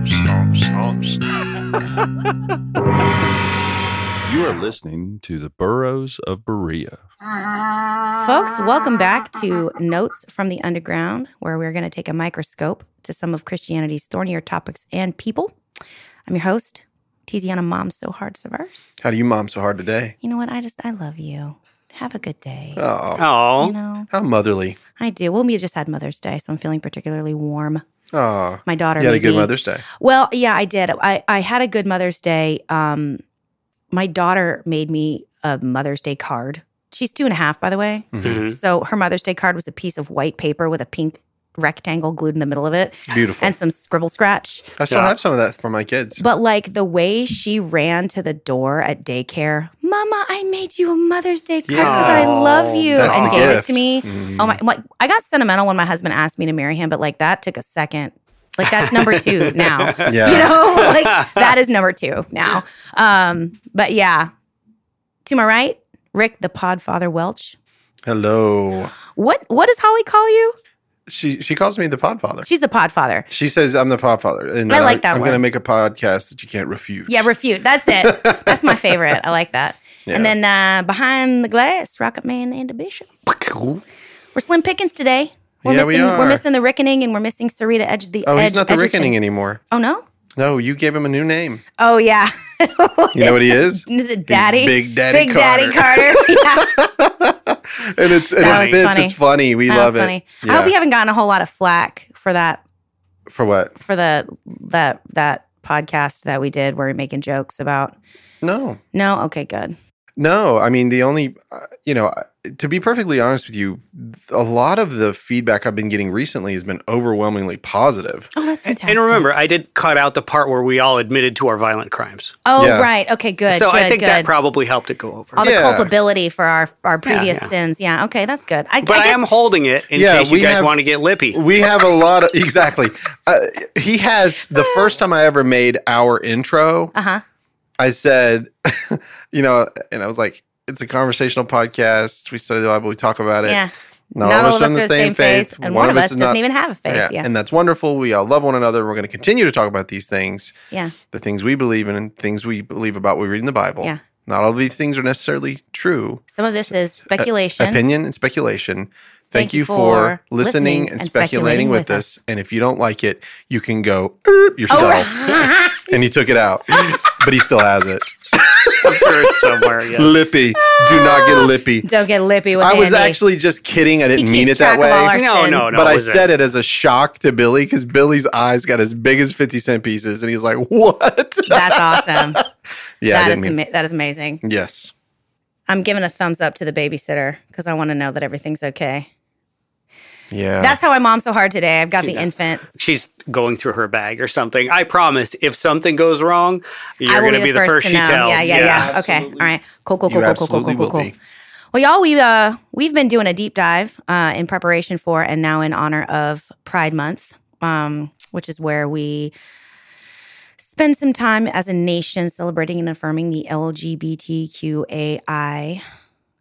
You are listening to the Burros of Berea. Folks, welcome back to Notes from the Underground, where we're going to take a microscope to some of Christianity's thornier topics and people. I'm your host, Tiziana Mom So Hard Severse. How do you mom so hard today? You know what? I just, I love you. Have a good day. Oh, You Oh, know, how motherly. I do. Well, we just had Mother's Day, so I'm feeling particularly warm. Oh, My daughter you had a good Mother's Day. Well, yeah, I did. I, I had a good Mother's Day. Um, my daughter made me a Mother's Day card. She's two and a half, by the way. Mhm. So her Mother's Day card was a piece of white paper with a pink rectangle glued in the middle of it Beautiful. and some scribble scratch. I still Yeah. have some of that for my kids. But like the way she ran to the door at daycare, Mama, I made you a Mother's Day card because I love you, That's and gave gift. it to me. Mhm. Oh my! Like, I got sentimental when my husband asked me to marry him, but like that took a second. Like that's number two now. Yeah. You know, like that is number two now. Um, but yeah. To my right, Rick the Podfather Welch. Hello. What what does Holly call you? She she calls me the Podfather. She's the Podfather. She says I'm the Podfather, and I like that I'm going to make a podcast that you can't refute. Yeah, refute. That's it. That's my favorite. I like that. Yeah. And then uh, behind the glass, Rocket Man and the Bishop. We're slim pickings today. We're Yeah, we missing we're are. missing the Rickening and we're missing Sarita Edge the Oh, Edge he's not the Edgerton. Reckoning anymore. Oh no? No, you gave him a new name. Oh yeah. You know what he is? Is it Daddy? Big Daddy Big Carter. Daddy Carter. and it's and it fits. funny. It's funny. We That love it. funny. Yeah. I hope we haven't gotten a whole lot of flack for that For what? for the that that podcast that we did where we're making jokes about. No, No, okay, good. No. I mean, the only, uh, you know, to be perfectly honest with you, a lot of the feedback I've been getting recently has been overwhelmingly positive. Oh, that's fantastic. and remember, I did cut out the part where we all admitted to our violent crimes. oh, Yeah. right. Okay, good. so good, I think good. that probably helped it go over. all the Yeah. culpability for our our previous yeah. sins. Yeah, okay, that's good. I, but I I, am holding it in Yeah, case you we guys have- want to get lippy. We have a lot of exactly. Uh, he has the first time I ever made our intro. Uh huh. I said, you know, and I was like, it's a conversational podcast. We study the Bible. We talk about it. Yeah. Not, all of us are in the same faith. and one, of us is doesn't not- even have a faith. Yeah, Yeah, and that's wonderful. We all love one another. We're going to continue to talk about these things, yeah. the things we believe in, and things we believe about what we read in the Bible. Yeah. Not all of these things are necessarily true. Some of this is uh, speculation. Opinion and speculation. Thank, you for listening and speculating with us. And if you don't like it, you can go yourself. Oh, And he took it out, but he still has it. I'm sure it's somewhere. Yes. Lippy. Do not get lippy. Don't get lippy with I was Andy. actually just kidding. I didn't mean it that track of all way. our No, no, no. but I was it? said it as a shock to Billy because Billy's eyes got as big as 50 cent pieces. And he's like, what? That's awesome. yeah, that is mean. ama- that is amazing. Yes. I'm giving a thumbs up to the babysitter because I want to know that everything's okay. Yeah. That's how I mom so hard today. I've got the Yeah. infant. She's going through her bag or something. I promise, if something goes wrong, I you're will going to be the first to she know. tells. Yeah, yeah, yeah. Okay. All right. Cool, cool, cool, cool, cool, cool, cool, cool, cool. be. Well, y'all, we uh we've been doing a deep dive uh, in preparation for and now in honor of Pride Month, um, which is where we spend some time as a nation celebrating and affirming the LGBTQAI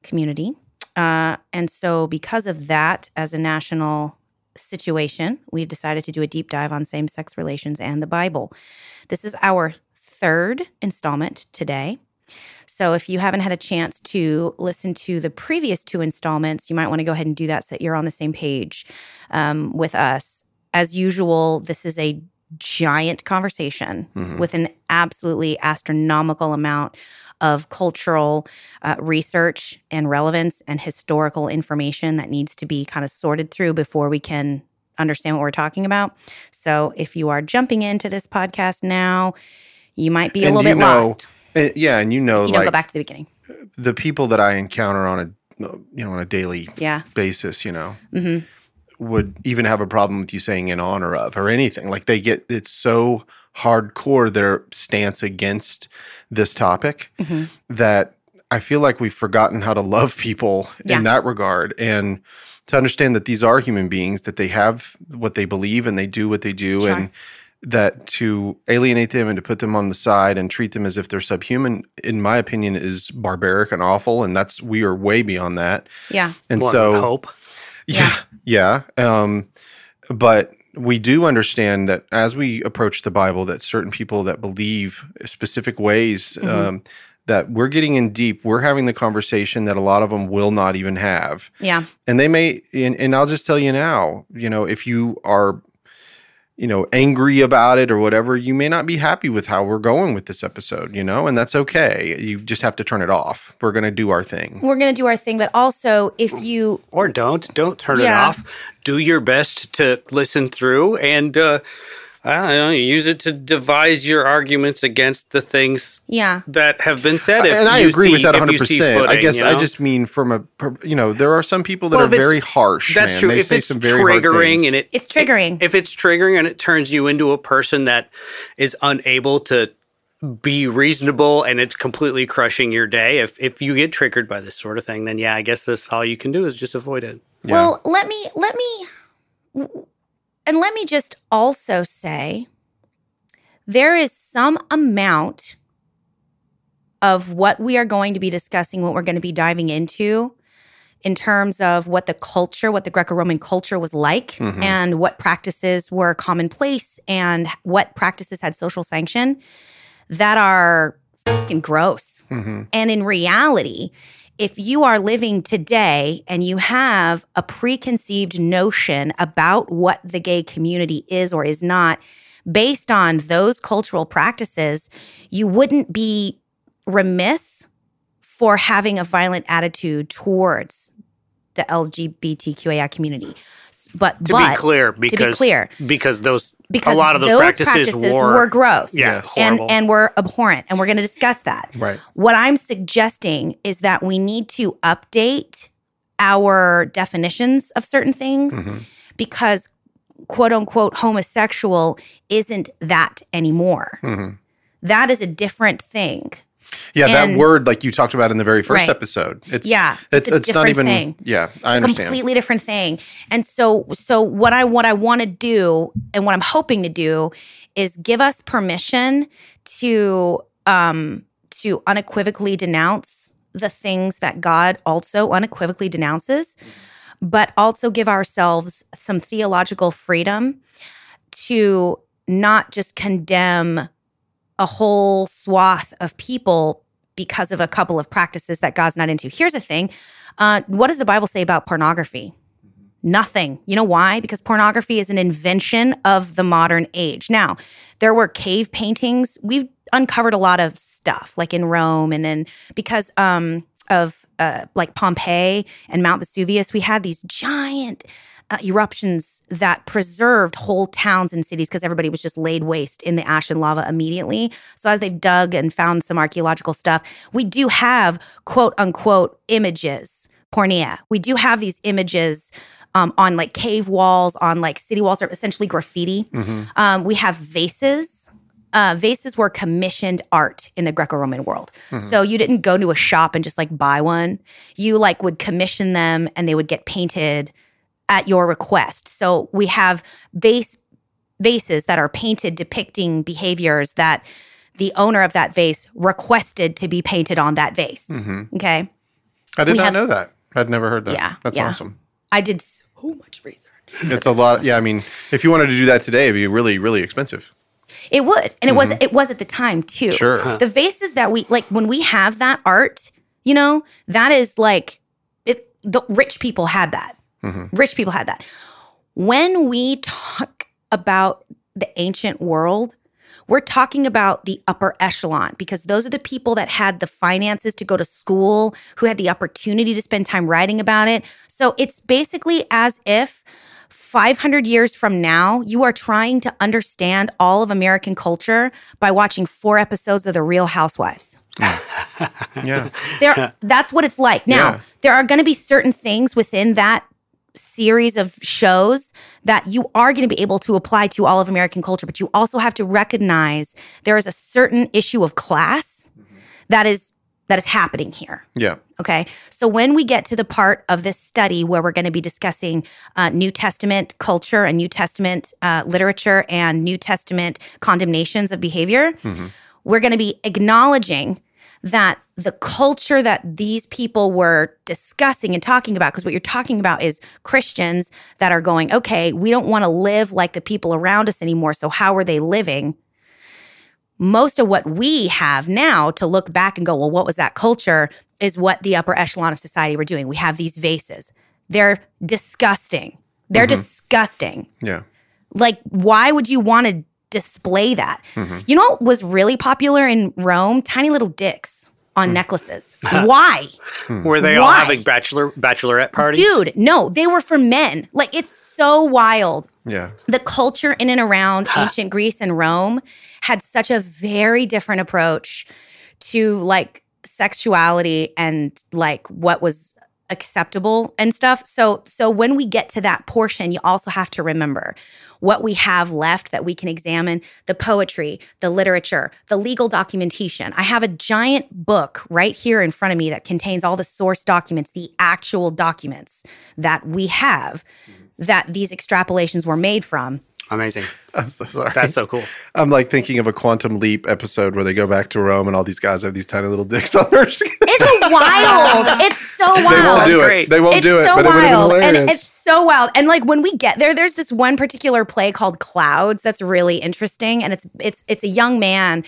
community. Uh, and so, because of that, as a national situation, we've decided to do a deep dive on same sex relations and the Bible. This is our third installment today. So if you haven't had a chance to listen to the previous two installments, you might want to go ahead and do that so that you're on the same page um, with us. As usual, this is a giant conversation Mhm. with an absolutely astronomical amount of cultural uh, research and relevance and historical information that needs to be kind of sorted through before we can understand what we're talking about. So if you are jumping into this podcast now, you might be a And little bit know, lost. Uh, yeah. And you know, you like go back to the beginning. the people that I encounter on a, you know, on a daily Yeah. basis, you know, hmm would even have a problem with you saying in honor of or anything. Like they get it's so hardcore their stance against this topic Mhm. that I feel like we've forgotten how to love people Yeah. in that regard and to understand that these are human beings, that they have what they believe and they do what they do, Sure. and that to alienate them and to put them on the side and treat them as if they're subhuman, in my opinion, is barbaric and awful. And that's we are way beyond that. Yeah. And One so would hope. yeah, yeah. Um, but we do understand that as we approach the Bible, that certain people that believe specific ways Mhm. um, that we're getting in deep, we're having the conversation that a lot of them will not even have, Yeah. and they may. And, and I'll just tell you now, you know, if you are. You know, angry about it or whatever, you may not be happy with how we're going with this episode, you know, and that's okay. You just have to turn it off. We're going to do our thing. We're going to do our thing, but also if you Or don't. Don't turn it off. Do your best to listen through and uh, I don't know, use it to devise your arguments against the things yeah. that have been said. If and I you agree see- with that 100. see percent I guess you I just mean from a you know there are some people that Well, are very harsh. That's man. true. They if say it's some very triggering and it It's triggering. If it's triggering and it turns you into a person that is unable to be reasonable and it's completely crushing your day. If if you get triggered by this sort of thing, then yeah, I guess that's all you can do is just avoid it. Yeah. Well, let me let me and let me just also say there is some amount of what we are going to be discussing, what we're going to be diving into in terms of what the culture, what the Greco-Roman culture was like Mhm. and what practices were commonplace and what practices had social sanction that are fucking gross. Mhm. And in reality, if you are living today and you have a preconceived notion about what the gay community is or is not based on those cultural practices, you wouldn't be remiss for having a violent attitude towards the LGBTQIA community. But To but be clear, because clear. because those because a lot of those, practices, were, were gross yeah, Yes. and horrible. and were abhorrent and we're going to discuss that. right. What I'm suggesting is that we need to update our definitions of certain things Mhm. because quote unquote homosexual isn't that anymore. Mhm. That is a different thing. Yeah, that word like you talked about in the very first Right. episode. It's Yeah, it's, it's it's not even. thing. Yeah, I a understand. completely different thing. And so so what I what I want to do and what I'm hoping to do is give us permission to um to unequivocally denounce the things that God also unequivocally denounces, but also give ourselves some theological freedom to not just condemn a whole swath of people because of a couple of practices that God's not into. Here's the thing uh, what does the Bible say about pornography? Nothing. You know why? Because pornography is an invention of the modern age. Now, there were cave paintings. We've uncovered a lot of stuff, like in Rome, and then because um, of uh, like Pompeii and Mount Vesuvius, we had these giant uh, eruptions that preserved whole towns and cities because everybody was just laid waste in the ash and lava immediately. So as they've dug and found some archaeological stuff, we do have quote unquote images, pornea. We do have these images um, on like cave walls, on like city walls, are essentially graffiti. Mhm. Um, we have vases. Uh, vases were commissioned art in the Greco-Roman world. So you didn't go to a shop and just like buy one. You like would commission them and they would get painted at your request. So we have vase vases that are painted depicting behaviors that the owner of that vase requested to be painted on that vase. Mhm. Okay. I did We not have- know that. I'd never heard that. Yeah, that's yeah. awesome. I did so much research. It's a lot. Yeah, I mean, if you wanted to do that today, it'd be really, really expensive. It would. And it was it was at the time too. Sure. The vases that we like when we have that art, you know, that is like it the rich people had that. Mhm. Rich people had that. When we talk about the ancient world, we're talking about the upper echelon because those are the people that had the finances to go to school, who had the opportunity to spend time writing about it. So it's basically as if 500 years from now, you are trying to understand all of American culture by watching four episodes of The Real Housewives. Yeah. There, that's what it's like. Now, Yeah. there are going to be certain things within that series of shows that you are going to be able to apply to all of American culture, but you also have to recognize there is a certain issue of class that is that is happening here. Yeah. Okay. So when we get to the part of this study where we're going to be discussing uh, New Testament culture and New Testament uh, literature and New Testament condemnations of behavior, we're going to be acknowledging that the culture that these people were discussing and talking about, because what you're talking about is Christians that are going, okay, we don't want to live like the people around us anymore. So how are they living? most of what we have now to look back and go, well, what was that culture is what the upper echelon of society were doing. We have these vases. They're disgusting. They're mm-hmm. disgusting. Yeah. Like, why would you want to display that? Mm-hmm. You know what was really popular in Rome? Tiny little dicks on necklaces. why? Were they all having bachelor bachelorette parties? Dude, no, they were for men. Like, it's so wild Yeah. the culture in and around ancient Greece and Rome had such a very different approach to like sexuality and like what was acceptable and stuff. So so when we get to that portion, you also have to remember what we have left that we can examine, the poetry, the literature, the legal documentation. I have a giant book right here in front of me that contains all the source documents, the actual documents that we have mm-hmm. that these extrapolations were made from. Amazing. I'm so sorry. That's so cool. I'm like thinking of a Quantum Leap episode where they go back to Rome and all these guys have these tiny little dicks on their skin. It's wild. it's so wild. they won't do great. it. They won't it's do it, so but it would have wild. been hilarious. And it's so wild. And like when we get there, there's this one particular play called Clouds that's really interesting. And it's it's it's a young man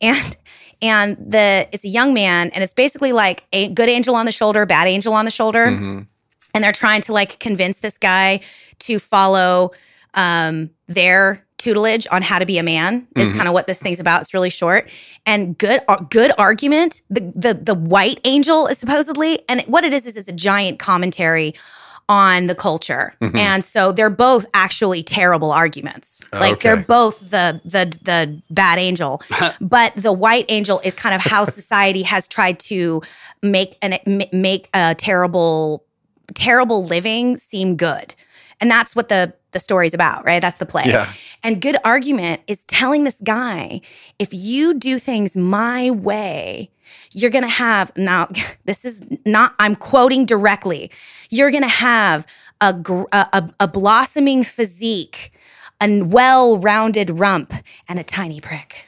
and and the it's a young man and it's basically like a good angel on the shoulder, bad angel on the shoulder. Mhm. And they're trying to like convince this guy to follow um their tutelage on how to be a man is Mhm. kind of what this thing's about. It's really short and good good argument. The the the white angel is supposedly and what it is is it's a giant commentary on the culture. Mhm. And so they're both actually terrible arguments. Like they're both the the the bad angel. but the white angel is kind of how society has tried to make an make a terrible terrible living seem good. And that's what the the story's about, right? That's the play. Yeah. And good argument is telling this guy, if you do things my way, you're going to have now this is not I'm quoting directly. You're going to have a, a a- a blossoming physique, a well-rounded rump and a tiny prick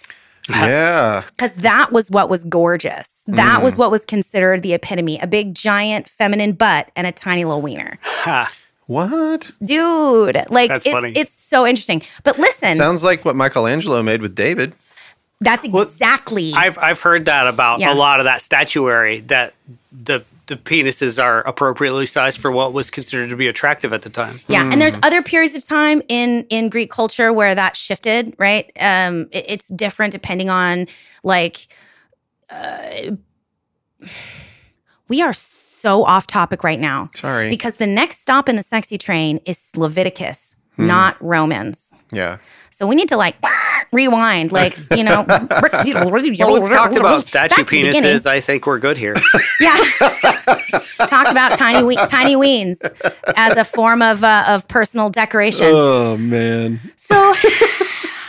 yeah. because that was what was gorgeous. That mm. was what was considered the epitome a big, giant, feminine butt and a tiny little wiener. Ha. What? Dude, like That's it's, funny. it's so interesting. But listen, Sounds like what Michelangelo made with David. that's Well, exactly. I've I've heard that about Yeah. a lot of that statuary that the the penises are appropriately sized for what was considered to be attractive at the time. yeah, and there's other periods of time in in Greek culture where that shifted, right? Um, it- it's different depending on like. Uh, we are so off topic right now Sorry. because the next stop in the sexy train is Leviticus, not Romans. yeah. So we need to like rewind, like you know. Well, we've talked about statue Back to the beginning. penises. I think we're good here. Yeah, talked about tiny we- tiny weens as a form of uh, of personal decoration. Oh man. So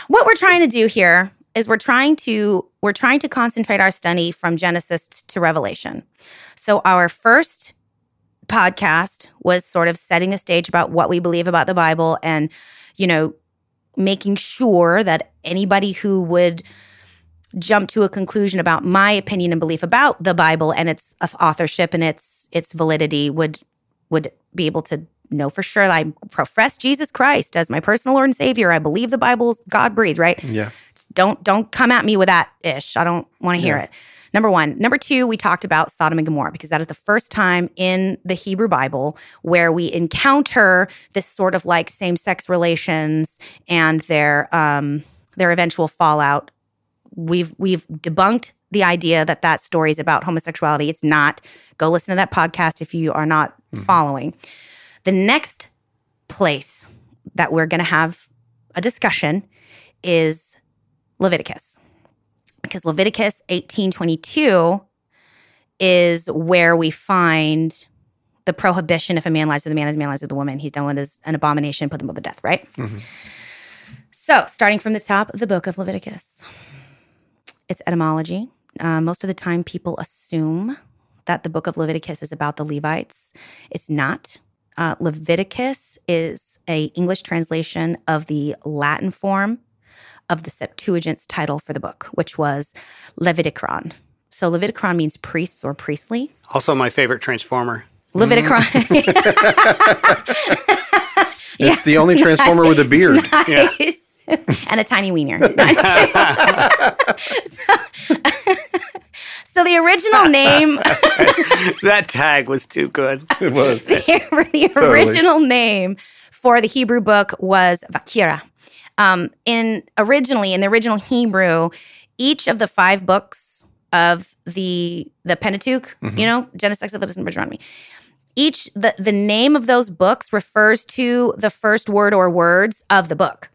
what we're trying to do here is we're trying to we're trying to concentrate our study from Genesis to Revelation. So our first podcast was sort of setting the stage about what we believe about the Bible and you know making sure that anybody who would jump to a conclusion about my opinion and belief about the Bible and its authorship and its its validity would would be able to know for sure that I profess Jesus Christ as my personal Lord and Savior. I believe the Bible's God breathed, right? Yeah. Don't don't come at me with that ish. I don't want to hear Yeah. it. Number one. Number two, we talked about Sodom and Gomorrah because that is the first time in the Hebrew Bible where we encounter this sort of like same sex relations and their um, their eventual fallout. We've we've debunked the idea that that story is about homosexuality. It's not. Go listen to that podcast if you are not following. The next place that we're going to have a discussion is Leviticus. Because Leviticus 18:22 is where we find the prohibition if a man lies with a man, as a man lies with a woman, he's done what is an abomination, put them both to death, right? Mhm. So, starting from the top of the book of Leviticus, its etymology. Uh, most of the time, people assume that the book of Leviticus is about the Levites. It's not. Uh, Leviticus is a English translation of the Latin form of the Septuagint's title for the book, which was Leviticron. So Leviticron means priests or priestly. Also, my favorite transformer. Leviticron. Mm-hmm. It's the only transformer with a beard. nice. and a tiny wiener. No, I'm just kidding. so, so the original name, that tag was too good. It was. the, the original name for the Hebrew book was Vakira. Um, in originally in the original Hebrew, each of the five books of the the Pentateuch, you know, Genesis, Exodus, and Deuteronomy, each the the name of those books refers to the first word or words of the book.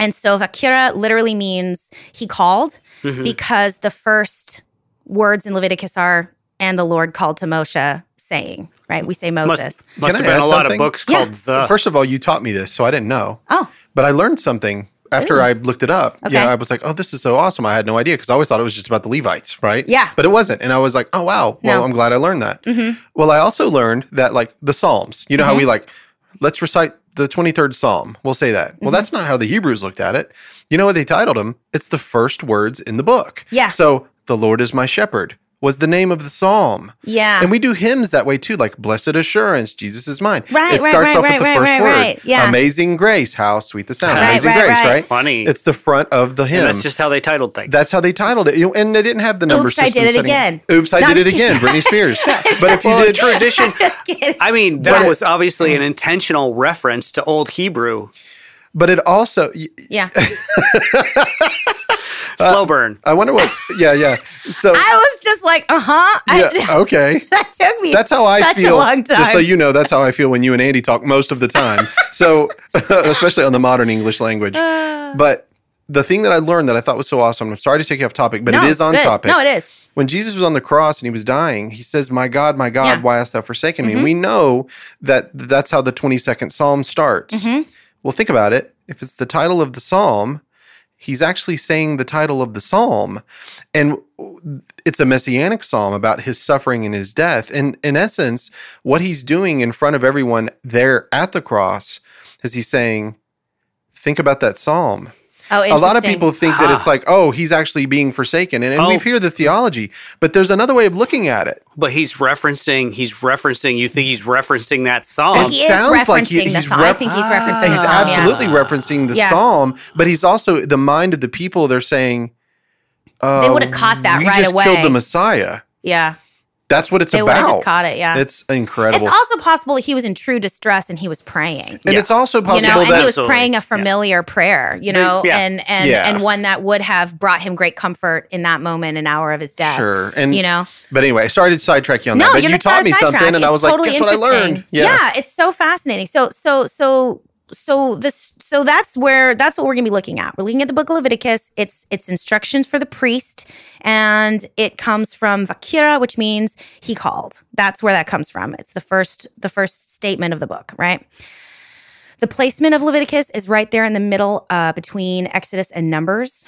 And so Vakira literally means he called Mhm. because the first words in Leviticus are and the Lord called to Moshe saying, right? We say Moses. Must, must have I been a add lot of books Yeah. called the. First of all, you taught me this, so I didn't know. Oh, But I learned something after I looked it up. Okay. Yeah, I was like, oh, this is so awesome. I had no idea because I always thought it was just about the Levites, right? Yeah. But it wasn't. And I was like, oh, wow. Well, No. I'm glad I learned that. Mhm. Well, I also learned that, like, the Psalms, you know how we like, let's recite the 23rd Psalm. We'll say that. Well, that's not how the Hebrews looked at it. You know what they titled them? It's the first words in the book. Yeah. So, the Lord is my shepherd was the name of the psalm. yeah. And we do hymns that way too, like Blessed Assurance, Jesus is mine. Right, it right, starts right, off right, with the right, first right, word. right. Yeah. Amazing grace, how sweet the sound. Amazing right, grace, right. right? Funny. It's the front of the and hymn. that's just how they titled things. That's how they titled it. And they didn't have the number Oops, I did it setting- again. Oops, I No, did it again. Britney Spears. but if you well, did tradition. I mean, But that it- was obviously an intentional reference to Old Hebrew. but it also yeah. Slow burn. I wonder what yeah, yeah. So I was just like, uh huh. yeah, okay. that took me That's how I such feel. a long time. Just so you know, that's how I feel when you and Andy talk most of the time. So, especially on the modern English language. But the thing that I learned that I thought was so awesome, I'm sorry to take you off topic, but No, it is on good. topic. No, it is. When Jesus was on the cross and he was dying, he says, My God, my God, Yeah. Mm-hmm. why hast thou forsaken me? And we know that that's how the 22nd Psalm starts. Mhm. Well, think about it. If it's the title of the Psalm, he's actually saying the title of the Psalm. And it's a messianic psalm about his suffering and his death. And in essence, what he's doing in front of everyone there at the cross is he's saying, Think about that psalm. Oh, A lot of people think that it's Ah. like, oh, he's actually being forsaken. And, and Oh. we hear the theology, but there's another way of looking at it. But he's referencing, he's referencing, you think he's referencing that psalm. It he sounds like he- he's song. I think he's referencing He's the song. absolutely referencing the Yeah. psalm, but he's also the mind of the people. They're saying, uh, They would've caught that we right just away. Killed the Messiah. Yeah. That's what it's They about. just caught it. Yeah. It's incredible, It's also possible that he was in true distress and he was praying. and Yeah. it's also You possible know, and that he was Absolutely. praying a familiar prayer, you know, Yeah. and and Yeah. and one that would have brought him great comfort in that moment, an hour of his death. sure. And You know, but anyway, sorry to sidetrack you on no, that, but you're you just taught me something, sidetracked. and I It's was like, totally guess what I learned? interesting. Yeah. it's so fascinating. So so so so this so that's where that's what we're gonna be looking at. We're looking at the book of Leviticus. It's it's instructions for the priest, and it comes from Vakira, which means he called. That's where that comes from. It's the first the first statement of the book, right? The placement of Leviticus is right there in the middle uh, between Exodus and Numbers.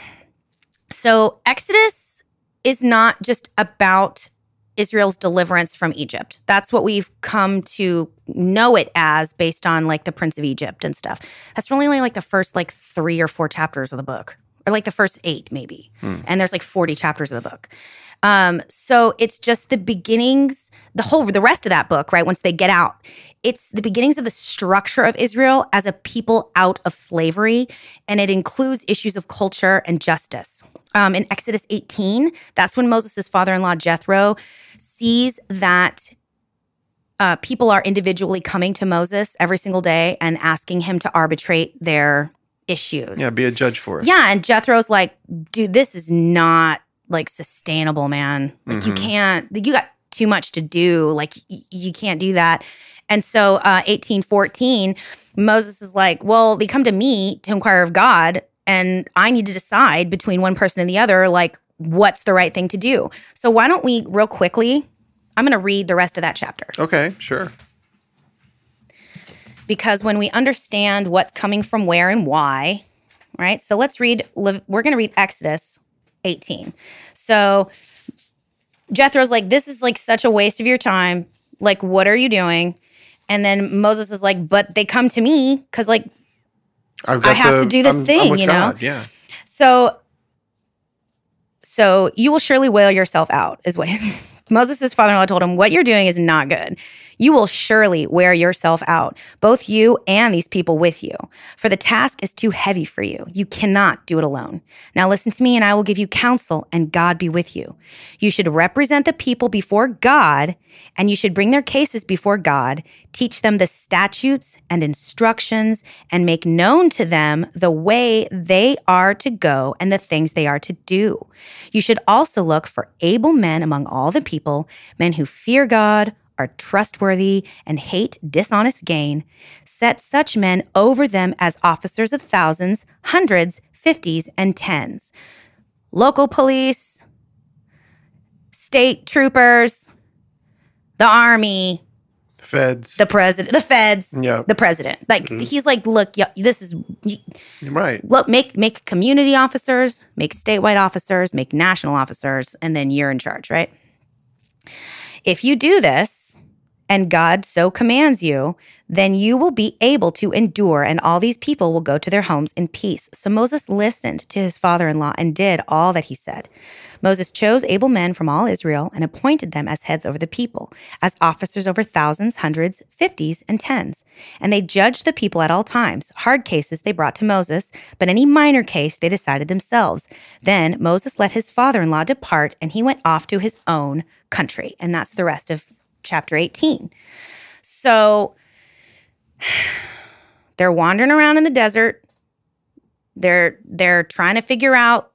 So Exodus is not just about Israel's deliverance from Egypt. That's what we've come to know it as based on like the Prince of Egypt and stuff. That's really only like the first like three or four chapters of the book, or like the first eight maybe. And there's like 40 chapters of the book. Um, so it's just the beginnings, the whole, the rest of that book, right? Once they get out, it's the beginnings of the structure of Israel as a people out of slavery, and it includes issues of culture and justice. Um, in Exodus 18, that's when Moses' father-in-law Jethro sees that uh, people are individually coming to Moses every single day and asking him to arbitrate their issues. yeah, be a judge for us. Yeah, and Jethro's like, dude, this is not like sustainable, man. Like you Mhm. can't. You got too much to do. Like y- you can't do that. And so, uh, eighteen fourteen, Moses is like, well, they come to me to inquire of God, and I need to decide between one person and the other, like what's the right thing to do. So why don't we real quickly? I'm going to read the rest of that chapter Okay, sure. because when we understand what's coming from where and why, right? So let's read, we're going to read Exodus 18. So Jethro's like, this is like such a waste of your time. Like, what are you doing? And then Moses is like, but they come to me because, like, I have to do this I'm- I'm thing, with you know? Yeah. So, so you will surely wail yourself out, is what Moses' father-in-law told him. What you're doing is not good. You will surely wear yourself out, both you and these people with you. For the task is too heavy for you. You cannot do it alone. Now listen to me, and I will give you counsel, and God be with you. You should represent the people before God, and you should bring their cases before God, teach them the statutes and instructions, and make known to them the way they are to go and the things they are to do. You should also look for able men among all the people, men who fear God, are trustworthy, and hate dishonest gain. Set such men over them as officers of thousands, hundreds, fifties, and tens. Local police, state troopers, the army, the Feds. the president, the feds, yeah. the president. Like mm-hmm. he's like, look, y- this is right. look, make make community officers, make statewide officers, make national officers, and then you're in charge, right? If you do this, and God so commands you, then you will be able to endure, and all these people will go to their homes in peace. So Moses listened to his father in law and did all that he said. Moses chose able men from all Israel and appointed them as heads over the people, as officers over thousands, hundreds, fifties, and tens. And they judged the people at all times. Hard cases they brought to Moses, but any minor case they decided themselves. Then Moses let his father in law depart, and he went off to his own country. And that's the rest of chapter 18. So they're wandering around in the desert. They're they're trying to figure out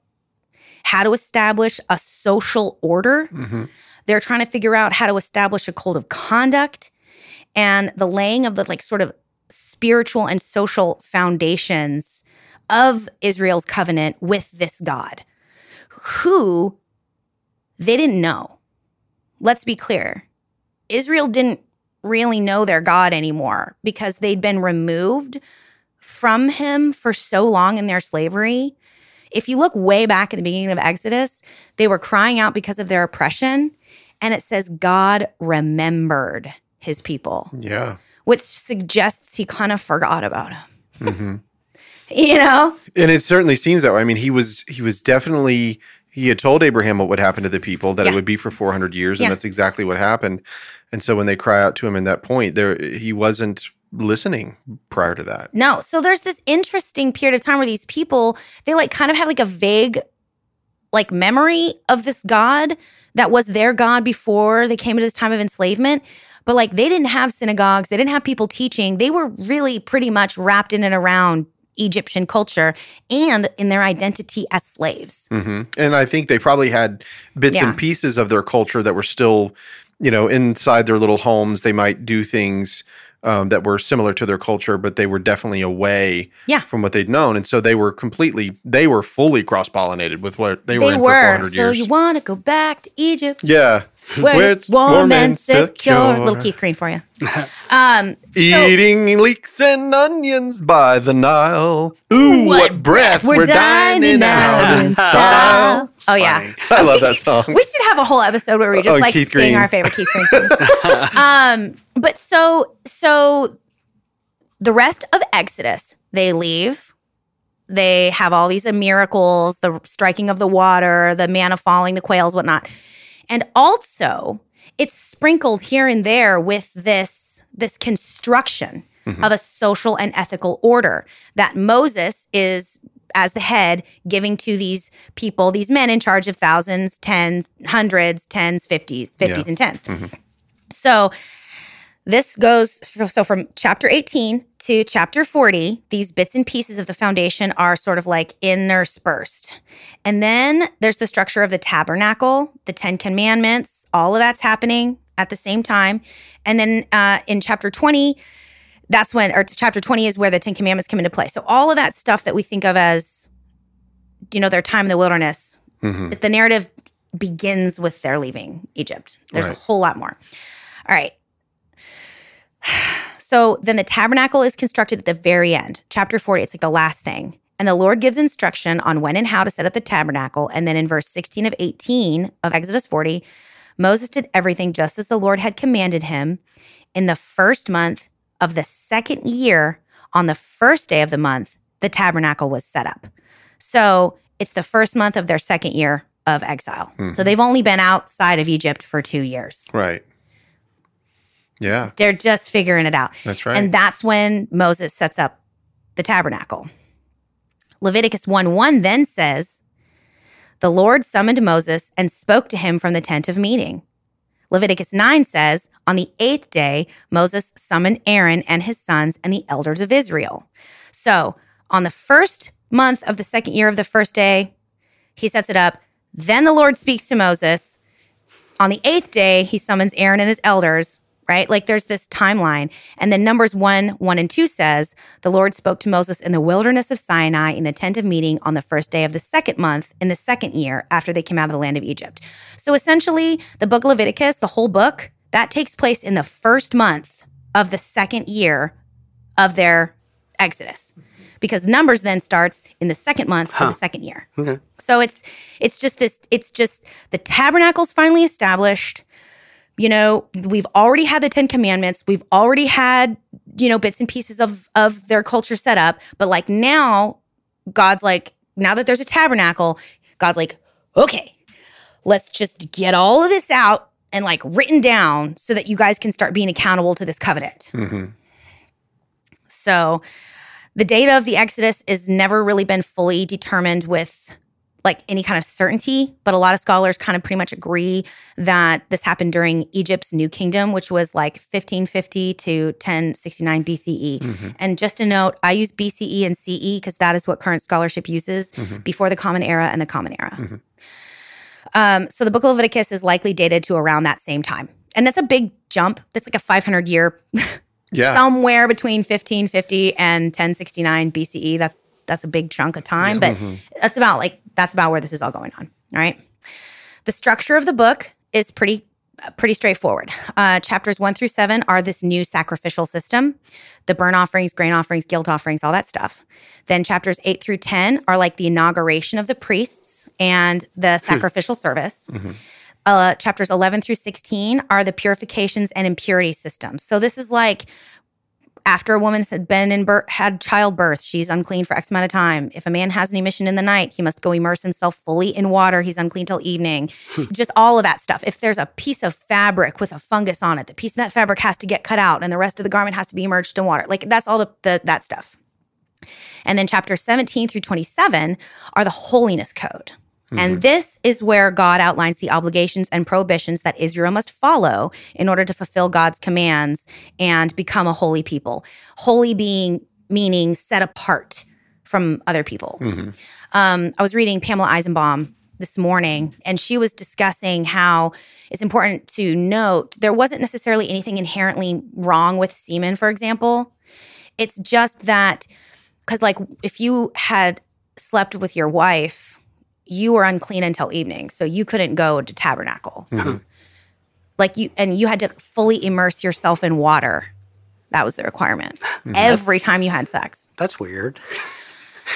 how to establish a social order. hmm They're trying to figure out how to establish a code of conduct and the laying of the like sort of spiritual and social foundations of Israel's covenant with this God who they didn't know. Let's be clear. Israel didn't really know their God anymore because they'd been removed from him for so long in their slavery. If you look way back at the beginning of Exodus, they were crying out because of their oppression. And it says God remembered his people, Yeah. which suggests he kind of forgot about him. hmm You know? And it certainly seems that way. I mean, he was he was definitely he had told Abraham what would happen to the people that Yeah. it would be for 400 years, and Yeah. that's exactly what happened. And so when they cry out to him in that point, there he wasn't listening prior to that. No. So there's this interesting period of time where these people, they like kind of have like a vague like memory of this God that was their God before they came into this time of enslavement. But like they didn't have synagogues, they didn't have people teaching. They were really pretty much wrapped in and around Egyptian culture and in their identity as slaves. hmm And I think they probably had bits Yeah. and pieces of their culture that were still, you know, inside their little homes. They might do things um, that were similar to their culture, but they were definitely away Yeah. from what they'd known. And so they were completely, they were fully cross pollinated with what they, were in for 400 So years. you want to go back to Egypt yeah. Where, it's warm, and secure. Little Keith Green for you. Um, Eating leeks and onions by the Nile. Ooh, what, breath. We're, dining out in style. Oh yeah. Funny. I love that song. We should have a whole episode where we just Oh, like Keith sing Green. our favorite Keith Green songs. um, but so so the rest of Exodus, they leave. They have all these miracles, the striking of the water, the manna falling, the quails, whatnot. And also it's sprinkled here and there with this, this construction mm-hmm. of a social and ethical order that Moses is as the head giving to these people, these men in charge of thousands, tens, hundreds, tens, fifties, fifties, Yeah. and 10s mm-hmm. So this goes so from chapter 18 to chapter 40, these bits and pieces of the foundation are sort of like interspersed. And then there's the structure of the tabernacle, the 10 commandments, all of that's happening at the same time. And then uh, in chapter 20, that's when, or chapter 20 is where the 10 commandments come into play. So all of that stuff that we think of as, you know, their time in the wilderness, Mhm. the narrative begins with their leaving Egypt. There's Right. a whole lot more. All right. So then the tabernacle is constructed at the very end. Chapter 40, it's like the last thing. And the Lord gives instruction on when and how to set up the tabernacle. And then in verse 16 of 18 of Exodus 40, Moses did everything just as the Lord had commanded him. In the first month of the second year, on the first day of the month, the tabernacle was set up. So it's the first month of their second year of exile. So mm-hmm. they've only been outside of Egypt for two years. Right. Yeah, They're just figuring it out. that's right. And that's when Moses sets up the tabernacle. Leviticus 1 1 then says, The Lord summoned Moses and spoke to him from the tent of meeting. Leviticus 9 says, On the eighth day, Moses summoned Aaron and his sons and the elders of Israel. So on the first month of the second year of the first day, he sets it up. Then the Lord speaks to Moses. On the eighth day, he summons Aaron and his elders, right? Like there's this timeline. And then Numbers 1, 1 and 2 says, The Lord spoke to Moses in the wilderness of Sinai in the tent of meeting on the first day of the second month in the second year after they came out of the land of Egypt. So essentially, the book of Leviticus, the whole book, that takes place in the first month of the second year of their exodus. Because Numbers then starts in the second month of the second year. Okay. So it's it's just this it's just the tabernacle's finally established. You know, we've already had the 10 commandments. We've already had, you know, bits and pieces of of their culture set up, but like now God's like now that there's a tabernacle, God's like, "Okay, let's just get all of this out and like written down so that you guys can start being accountable to this covenant." Mhm. So the date of the Exodus has never really been fully determined with like any kind of certainty, but a lot of scholars kind of pretty much agree that this happened during Egypt's New Kingdom, which was like 1550 to 1069 BCE. Mhm. And just a note, I use BCE and CE because that is what current scholarship uses Mhm. before the Common Era and the Common Era. Mhm. Um, so the Book of Leviticus is likely dated to around that same time. And that's a big jump. That's like a 500 year Yeah. somewhere between 1550 and 1069 BCE. That's that's a big chunk of time, but Mhm. that's about like that's about where this is all going on. All right. The structure of the book is pretty pretty straightforward. Uh, chapters one through seven are this new sacrificial system, the burnt offerings, grain offerings, guilt offerings, all that stuff. Then chapters eight through ten are like the inauguration of the priests and the sacrificial service. Mhm. Uh, chapters 11 through 16 are the purifications and impurity systems. So this is like after a woman had been in birth, had childbirth, she's unclean for X amount of time. If a man has an emission in the night, he must go immerse himself fully in water. He's unclean till evening. Hmm. Just all of that stuff. If there's a piece of fabric with a fungus on it, the piece of that fabric has to get cut out, and the rest of the garment has to be immersed in water. Like that's all the, the that stuff. And then chapter 17 through 27 are the holiness code. And this is where God outlines the obligations and prohibitions that Israel must follow in order to fulfill God's commands and become a holy people. Holy being meaning set apart from other people. Mhm. Um, I was reading Pamela Eisenbaum this morning, and she was discussing how it's important to note there wasn't necessarily anything inherently wrong with semen, for example. It's just that, because, like, if you had slept with your wife, you were unclean until evening. So you couldn't go to tabernacle. Mhm. Like, you, and you had to fully immerse yourself in water. That was the requirement every time you had sex. That's weird.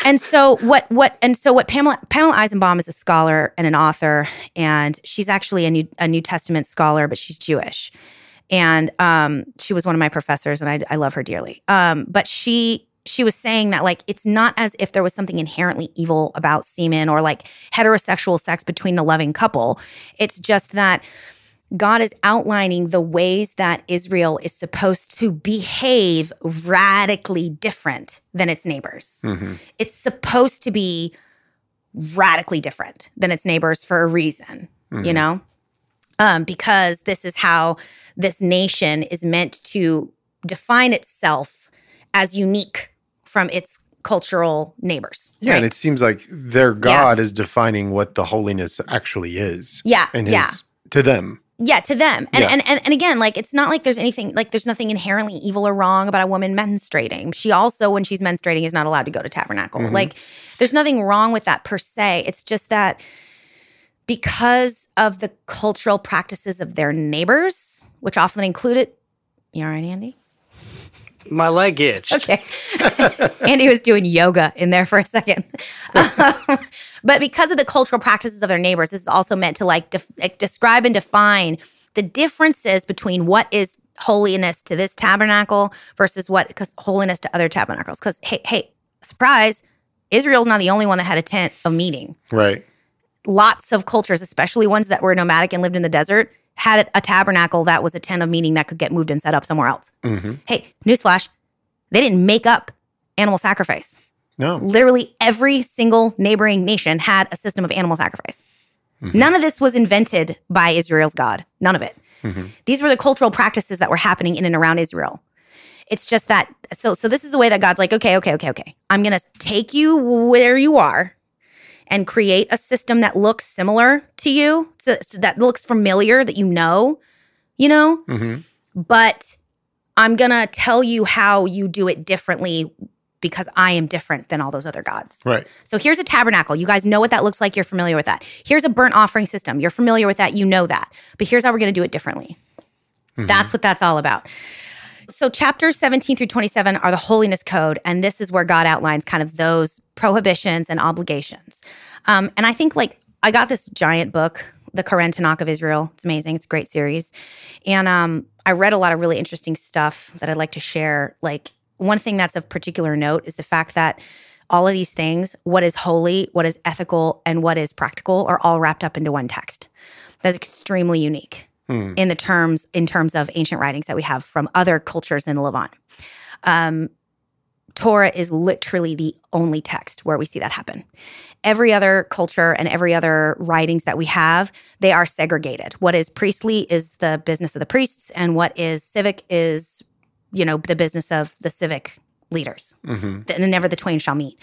And so what what and so what Pamela Pamela Eisenbaum is a scholar and an author, and she's actually a New a New Testament scholar, but she's Jewish. And um, she was one of my professors, and I, I love her dearly. Um, but she she was saying that like it's not as if there was something inherently evil about semen or like heterosexual sex between a loving couple. It's just that God is outlining the ways that Israel is supposed to behave radically different than its neighbors Mhm. it's supposed to be radically different than its neighbors for a reason, you Mhm. know? Um, because this is how this nation is meant to define itself as unique from its cultural neighbors. Yeah, and it seems like their God is defining what the holiness actually is. Yeah, And his, yeah. to them. Yeah, to them. And, Yeah. and and and again, like it's not like there's anything like there's nothing inherently evil or wrong about a woman menstruating. She also, when she's menstruating, is not allowed to go to tabernacle. Mhm. Like there's nothing wrong with that per se. It's just that because of the cultural practices of their neighbors, which often included. You all right, Andy? My leg itched. Okay. Andy was doing yoga in there for a second. Um, but because of the cultural practices of their neighbors, this is also meant to like, def- like describe and define the differences between what is holiness to this tabernacle versus what because holiness to other tabernacles. Because hey, hey, surprise, Israel's not the only one that had a tent of meeting. Right. Lots of cultures, especially ones that were nomadic and lived in the desert, had a tabernacle that was a tent of meeting that could get moved and set up somewhere else. hmm Hey, newsflash, they didn't make up animal sacrifice. No. Literally every single neighboring nation had a system of animal sacrifice. None of this was invented by Israel's God. None of it. Mhm. These were the cultural practices that were happening in and around Israel. It's just that so so this is the way that God's like, okay, okay, okay, okay. I'm going to take you where you are and create a system that looks similar to you, so, so that looks familiar that you know, you know? hmm but I'm going to tell you how you do it differently because I am different than all those other gods. Right. So here's a tabernacle. You guys know what that looks like. You're familiar with that. Here's a burnt offering system. You're familiar with that. You know that. But here's how we're going to do it differently. That's what that's all about. So chapters 17 through 27 are the holiness code. And this is where God outlines kind of those prohibitions and obligations. Um, and I think like I got this giant book, The Koren Tanakh of Israel. It's amazing. It's a great series. And um, I read a lot of really interesting stuff that I'd like to share. Like one thing that's of particular note is the fact that all of these things, what is holy, what is ethical, and what is practical, are all wrapped up into one text. That's extremely unique Hmm. in the terms in terms of ancient writings that we have from other cultures in the Levant. Um, Torah is literally the only text where we see that happen. Every other culture and every other writings that we have, they are segregated. What is priestly is the business of the priests, and what is civic is, you know, the business of the civic leaders. hmm And never the twain shall meet.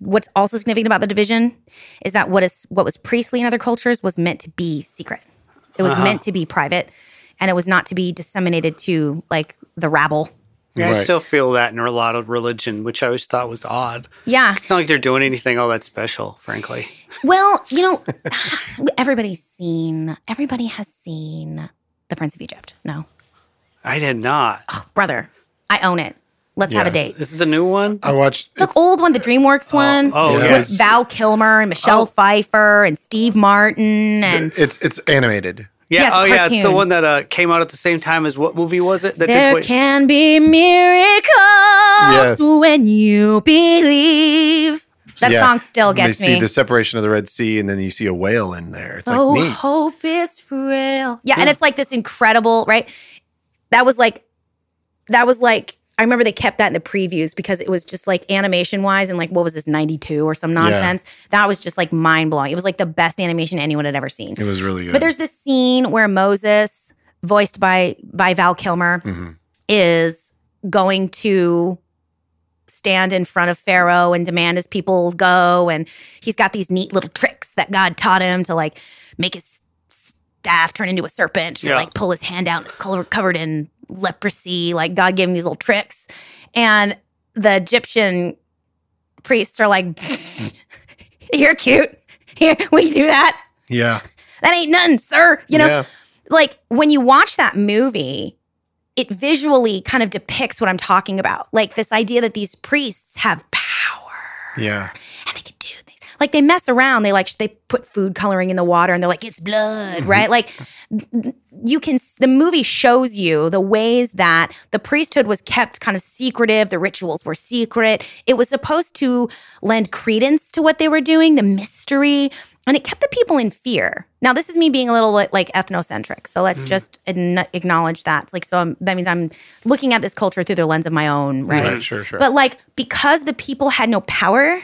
What's also significant about the division is that what is what was priestly in other cultures was meant to be secret. It was Uh-huh. meant to be private, and it was not to be disseminated to like the rabble. Yeah, I still feel that in a lot of religion, which I always thought was odd. Yeah. It's not like they're doing anything all that special, frankly. Well, you know, everybody's seen. Everybody has seen the Prince of Egypt. No, I did not. Oh, brother, I own it. Let's have a date. This is the new one? I watched. The old one, the DreamWorks oh, one, oh, Yeah. with. Val Kilmer and Michelle Oh. Pfeiffer and Steve Martin and It's it's animated. Yeah, Yes, oh yeah, it's the one that uh, came out at the same time as what movie was it? That There wait- can be miracles Yes. when you believe. That Yeah. song still gets they me. You see the separation of the Red Sea, and then you see a whale in there. It's oh, like neat. hope is frail. Yeah, and it's like this incredible, right? That was like, that was like, I remember they kept that in the previews because it was just like animation wise and like, what was this, 92 or some nonsense? That was just like mind blowing. It was like the best animation anyone had ever seen. It was really good. But there's this scene where Moses, voiced by by Val Kilmer, Mhm. is going to stand in front of Pharaoh and demand his people go. And he's got these neat little tricks that God taught him to like make his staff turn into a serpent, or Yeah. like pull his hand out and it's covered in leprosy. Like God gave him these little tricks. And the Egyptian priests are like, You're cute. Here, we do that. yeah. That ain't nothing, sir. You know, Yeah. like when you watch that movie, it visually kind of depicts what I'm talking about. Like this idea that these priests have power Yeah. and they can do things. Like they mess around. They like they put food coloring in the water and they're like it's blood, mm-hmm. right? Like you can the movie shows you the ways that the priesthood was kept kind of secretive, the rituals were secret. It was supposed to lend credence to what they were doing, the mystery, and it kept the people in fear. Now, this is me being a little like, ethnocentric, so let's mm. just adn- acknowledge that. Like, so I'm, that means I'm looking at this culture through the lens of my own, right? Right. Sure. Sure. But like because the people had no power,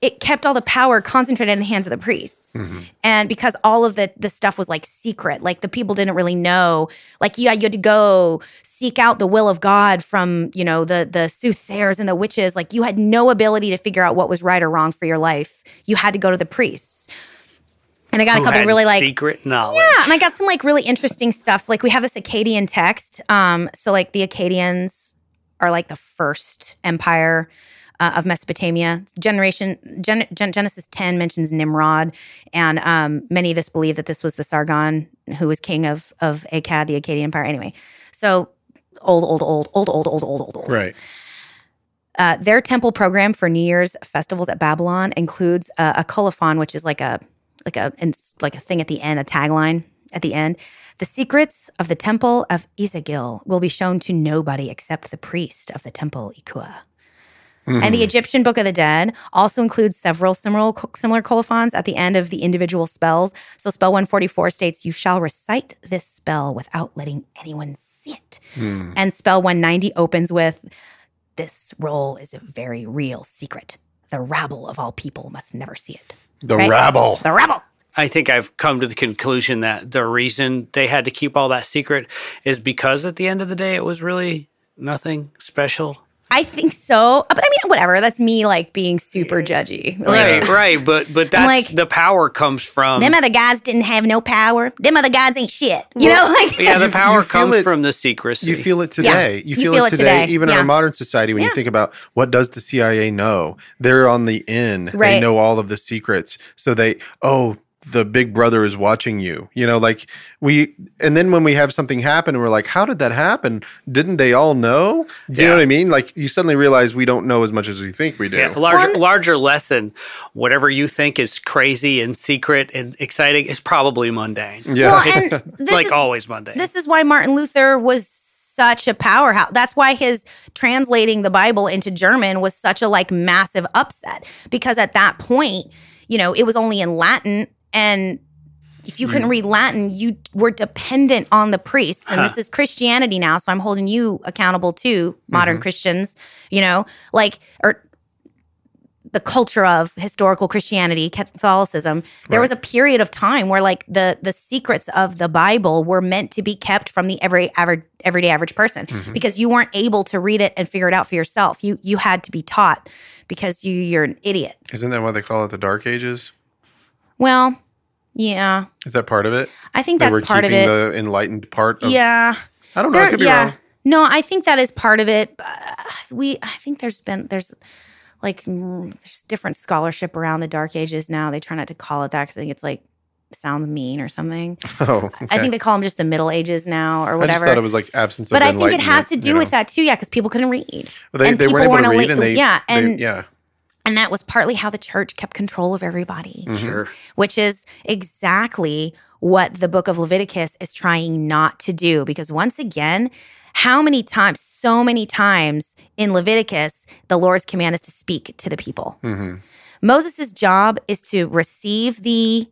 it kept all the power concentrated in the hands of the priests. And because all of the the stuff was like secret, like the people didn't really know. Like yeah, you had to go seek out the will of God from, you know, the the soothsayers and the witches. Like you had no ability to figure out what was right or wrong for your life. You had to go to the priests. And I got a couple really like secret knowledge. yeah, and I got some like really interesting stuff. So like we have this Akkadian text. Um, so like the Akkadians are like the first empire uh, of Mesopotamia. Generation Gen, Gen- Genesis 10 mentions Nimrod, and um, many of us believe that this was the Sargon who was king of of Akkad, the Akkadian Empire. Anyway, so old, old, old, old, old, old, old, old, old. Right. Uh, their temple program for New Year's festivals at Babylon includes uh, a colophon, which is like a like a like a thing at the end, a tagline at the end. The secrets of the temple of Esagil will be shown to nobody except the priest of the temple Ekua. And the Egyptian Book of the Dead also includes several similar similar colophons at the end of the individual spells. So spell 144 states, "You shall recite this spell without letting anyone see it." Hmm. And spell 190 opens with, "This roll is a very real secret. The rabble of all people must never see it." The Right. rabble. The rabble. I think I've come to the conclusion that the reason they had to keep all that secret is because at the end of the day, it was really nothing special. I think so, uh, but I mean, whatever. That's me like being super judgy. Like, Right, right. But but that's like- the power comes from Them other guys didn't have no power. Them other guys ain't shit. You know, like yeah. The power comes it- from the secrecy. You feel it today. You, you feel, feel it it today, today. even in our modern society. When Yeah. you think about what does the CIA know, they're on the in. They know all of the secrets. So they, oh, the big brother is watching you. You know, like we, and then when we have something happen, we're like, how did that happen? Didn't they all know? Do you know what I mean? Like you suddenly realize we don't know as much as we think we do. Yeah, larger One- larger lesson. Whatever you think is crazy and secret and exciting is probably mundane. Yeah. Well, and like is, always mundane. This is why Martin Luther was such a powerhouse. That's why his translating the Bible into German was such a like massive upset because at that point, you know, it was only in Latin and if you Mm. couldn't read Latin, you were dependent on the priests. And this is Christianity now, so I'm holding you accountable too, modern Mm-hmm. Christians, you know, like or the culture of historical Christianity, Catholicism, there was a period of time where like the the secrets of the Bible were meant to be kept from the every average everyday average person Mm-hmm. because you weren't able to read it and figure it out for yourself. You you had to be taught because you you're an idiot. Isn't that why they call it the Dark Ages? Well, yeah, Is that part of it? I think they that's were part of keeping it. the enlightened part of yeah. I don't know. I could be yeah. wrong. No, I think that is part of it. Uh, We, I think there's been there's like there's different scholarship around the Dark Ages now. They try not to call it that because I think it's like sounds mean or something. Oh, okay. I think they call them just the Middle Ages now or whatever. I just thought it was like absence but I think it has to do you know? with that too. Yeah, because people couldn't read, Well, They, and they people weren't able to read, and they yeah, they- and yeah, and that was partly how the church kept control of everybody. Mhm. sure. which is exactly what the book of Leviticus is trying not to do. Because once again, how many times, so many times in Leviticus, the Lord's command is to speak to the people. hmm Moses' job is to receive the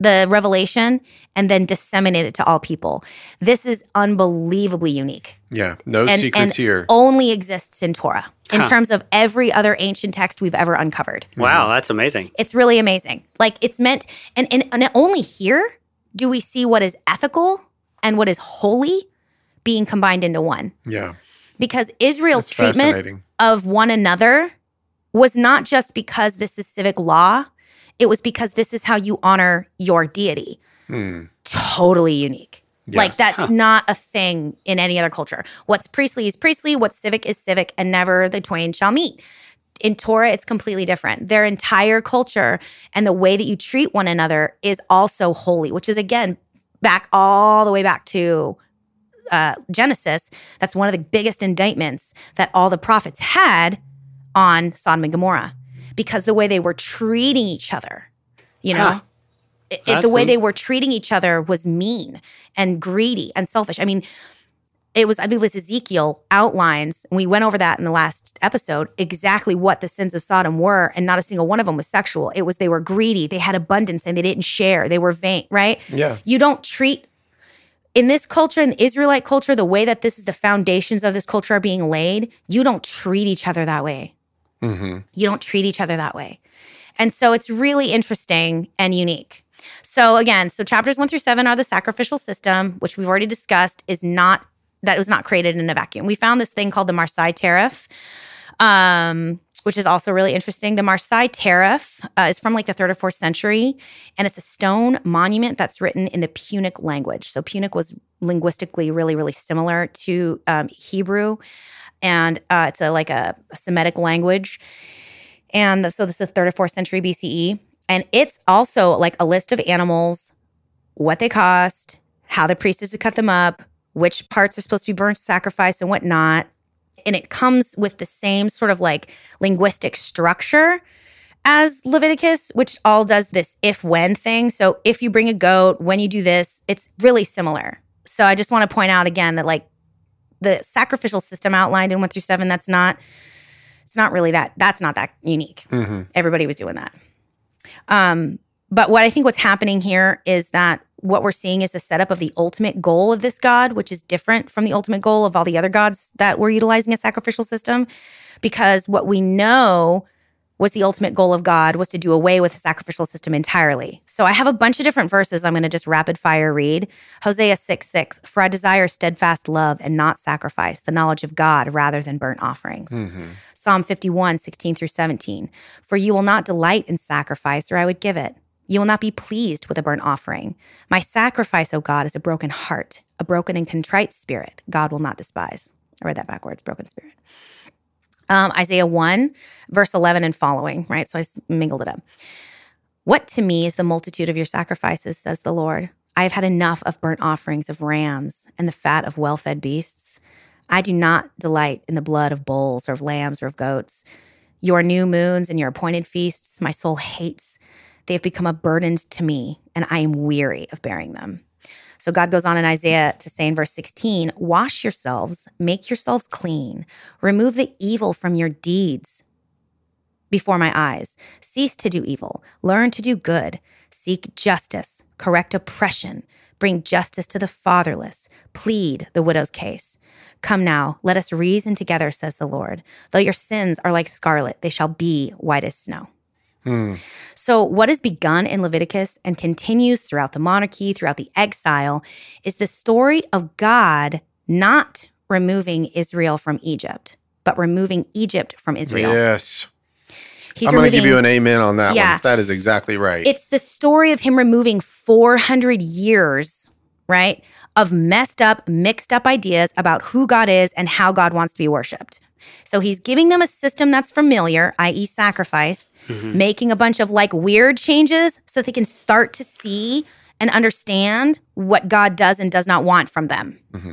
the revelation and then disseminate it to all people. This is unbelievably unique. yeah. No And- secrets and here. Only exists in Torah in Huh. terms of every other ancient text we've ever uncovered. Mm-hmm. Wow, that's amazing. It's really amazing. Like it's meant, and, and, and only here do we see what is ethical and what is holy being combined into one. Yeah, Because Israel's that's treatment of one another was not just because this is civic law, it was because this is how you honor your deity. Hmm. Totally unique. Yeah. Like that's not a thing in any other culture. What's priestly is priestly, what's civic is civic, and never the twain shall meet. In Torah, it's completely different. Their entire culture and the way that you treat one another is also holy, which is again back all the way back to uh, Genesis. That's one of the biggest indictments that all the prophets had on Sodom and Gomorrah because the way they were treating each other, you know, Huh. it, it- the way in- they were treating each other was mean and greedy and selfish. I mean, it was, I believe Ezekiel outlines, and we went over that in the last episode, exactly what the sins of Sodom were, and not a single one of them was sexual. It was they were greedy, they had abundance, and they didn't share, they were vain, right? Yeah, You don't treat in this culture, in the Israelite culture, the way that this is the foundations of this culture are being laid, you don't treat each other that way. Hmm You don't treat each other that way. And so it's really interesting and unique. So again, so chapters one through seven are the sacrificial system, which we've already discussed is not that it was not created in a vacuum. We found this thing called the Marseille tariff. Um, which is also really interesting. The Marseille Tariff uh, is from like the third or fourth century, and it's a stone monument that's written in the Punic language. So Punic was linguistically really, really similar to um, Hebrew, and uh, it's a like a, a Semitic language. And so this is third or fourth century BCE, and it's also like a list of animals, what they cost, how the priest is to cut them up, which parts are supposed to be burned, sacrifice, and what not and it comes with the same sort of like linguistic structure as Leviticus, which all does this if when thing. So if you bring a goat, when you do this, it's really similar. So I just want to point out again that like the sacrificial system outlined in one through seven, that's not, it's not really that, that's not that unique. hmm Everybody was doing that. Um, but what I think what's happening here is that what we're seeing is the setup of the ultimate goal of this God, which is different from the ultimate goal of all the other gods that were utilizing a sacrificial system. Because what we know was the ultimate goal of God was to do away with the sacrificial system entirely. So I have a bunch of different verses I'm going to just rapid fire read. Hosea 6 6, for I desire steadfast love and not sacrifice, the knowledge of God rather than burnt offerings. hmm Psalm 51, 16 through 17. For you will not delight in sacrifice, or I would give it. You will not be pleased with a burnt offering. My sacrifice, O God, is a broken heart, a broken and contrite spirit. God will not despise. I read that backwards, broken spirit. Um, Isaiah 1, verse 11 and following, right? So I mingled it up. What to me is the multitude of your sacrifices, says the Lord? I have had enough of burnt offerings of rams and the fat of well fed beasts. I do not delight in the blood of bulls or of lambs or of goats. Your new moons and your appointed feasts, my soul hates. They have become a burden to me, and I am weary of bearing them. So God goes on in Isaiah to say in verse 16, Wash yourselves, make yourselves clean, remove the evil from your deeds before my eyes. Cease to do evil, learn to do good, seek justice, correct oppression, bring justice to the fatherless, plead the widow's case. Come now, let us reason together, says the Lord. Though your sins are like scarlet, they shall be white as snow. Hmm. So, what has begun in Leviticus and continues throughout the monarchy, throughout the exile, is the story of God not removing Israel from Egypt, but removing Egypt from Israel. Yes. He's I'm going to give you an amen on that Yeah. one. That is exactly right. It's the story of him removing 400 years, right, of messed up, mixed up ideas about who God is and how God wants to be worshiped. So he's giving them a system that's familiar, i.e., sacrifice, mm-hmm. making a bunch of like weird changes so they can start to see and understand what God does and does not want from them. Mm-hmm.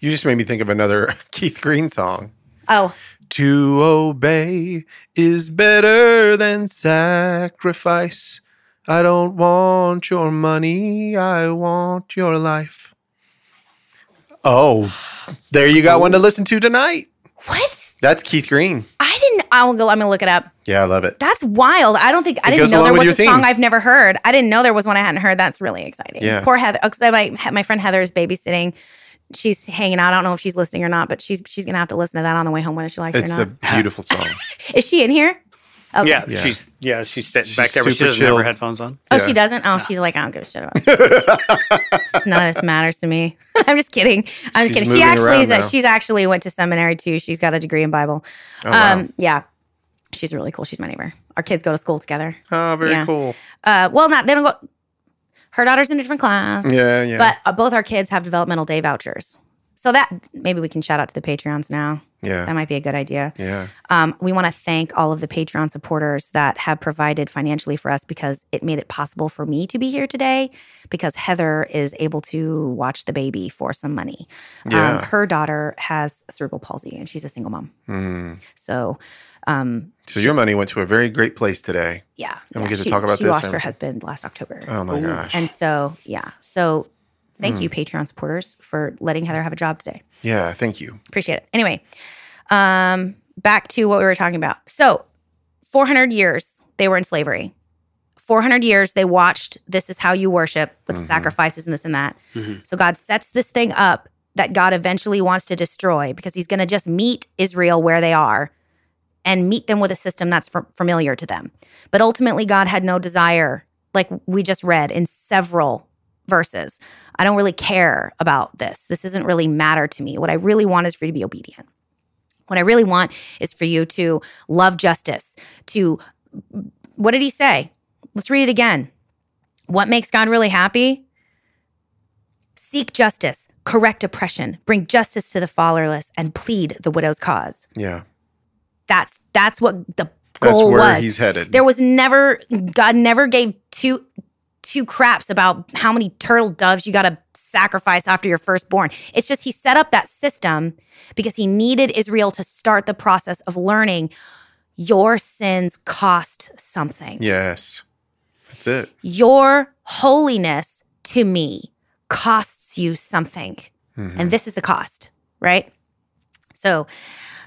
you just made me think of another Keith Green song. Oh, To obey is better than sacrifice. I don't want your money, I want your life. Oh, there you got one to listen to tonight. What? That's Keith Green. I didn't. I'll go. I'm gonna look it up. Yeah, I love it. That's wild. I don't think I It didn't know there was a your song. I've never heard. I didn't know there was one I hadn't heard. That's really exciting. Yeah. Poor Heather. Because my my friend Heather is babysitting. She's hanging out. I don't know if she's listening or not, but she's she's gonna have to listen to that on the way home whether she likes It's it or a not. beautiful song. is she in here? Okay. Yeah, Yeah. she's yeah, she's sitting She's back there, but she super doesn't have her headphones on. Oh, Yeah. she doesn't. Oh, she's like I don't give a shit about. This. None of this matters to me. I'm just kidding. I'm just She's kidding. She actually is. A, now. she's actually went to seminary too. She's got a degree in Bible. Oh, wow. Um, yeah, she's really cool. She's my neighbor. Our kids go to school together. oh, very yeah. cool. Uh, well, not they don't go. Her daughter's in a different class, Yeah, yeah. but uh, both our kids have developmental day vouchers. So that maybe we can shout out to the Patreons now. Yeah. That might be a good idea. Yeah. Um, we want to thank all of the Patreon supporters that have provided financially for us because it made it possible for me to be here today because Heather is able to watch the baby for some money. Um, Yeah. her daughter has cerebral palsy and she's a single mom. Hmm. So, um, So your money went to a very great place today. yeah. And we get to she, talk about she this lost and- her husband last October. Oh my gosh. And so, yeah. So, thank Hmm. you, Patreon supporters, for letting Heather have a job today. Yeah, thank you. Appreciate it. Anyway, um, back to what we were talking about. So, 400 years they were in slavery. 400 years they watched this is how you worship with Mhm. sacrifices and this and that. Mhm. So, God sets this thing up that God eventually wants to destroy because he's going to just meet Israel where they are and meet them with a system that's familiar to them. But ultimately, God had no desire, like we just read in several verses. I don't really care about this. This doesn't really matter to me. What I really want is for you to be obedient. What I really want is for you to love justice, to what did he say? Let's read it again. What makes God really happy? Seek justice, correct oppression, bring justice to the fatherless, and plead the widow's cause. Yeah. That's that's what the That's goal where was. he's headed. There was never God never gave two two craps about how many turtle doves you got to sacrifice after your firstborn. It's just he set up that system because he needed Israel to start the process of learning your sins cost something. yes. That's it. Your holiness to me costs you something. Mhm. And this is the cost, right? So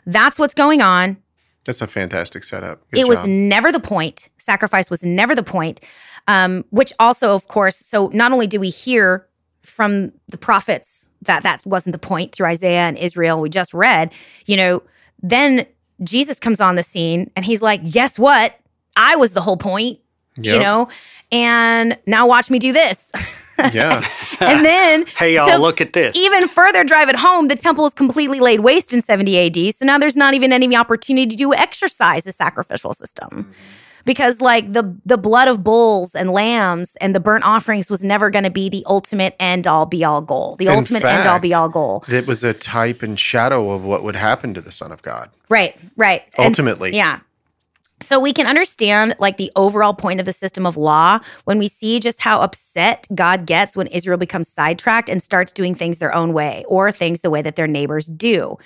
that's what's going on. That's a fantastic setup. Good it was never the point. Sacrifice was never the point. Um, which also, of course, so not only do we hear from the prophets that that wasn't the point through Isaiah and Israel, we just read, you know, then Jesus comes on the scene and he's like, guess what? I was the whole point, you know, and now watch me do this. Yeah. and then Hey, y'all, look at this. even further drive it home, the temple is completely laid waste in 70 AD. So now there's not even any opportunity to do exercise the sacrificial system. Because like the the blood of bulls and lambs and the burnt offerings was never going to be the ultimate end all be all goal. The In ultimate end all be all goal. It was a type and shadow of what would happen to the Son of God. Right, right. And Ultimately. yeah. So we can understand like the overall point of the system of law when we see just how upset God gets when Israel becomes sidetracked and starts doing things their own way or things the way that their neighbors do.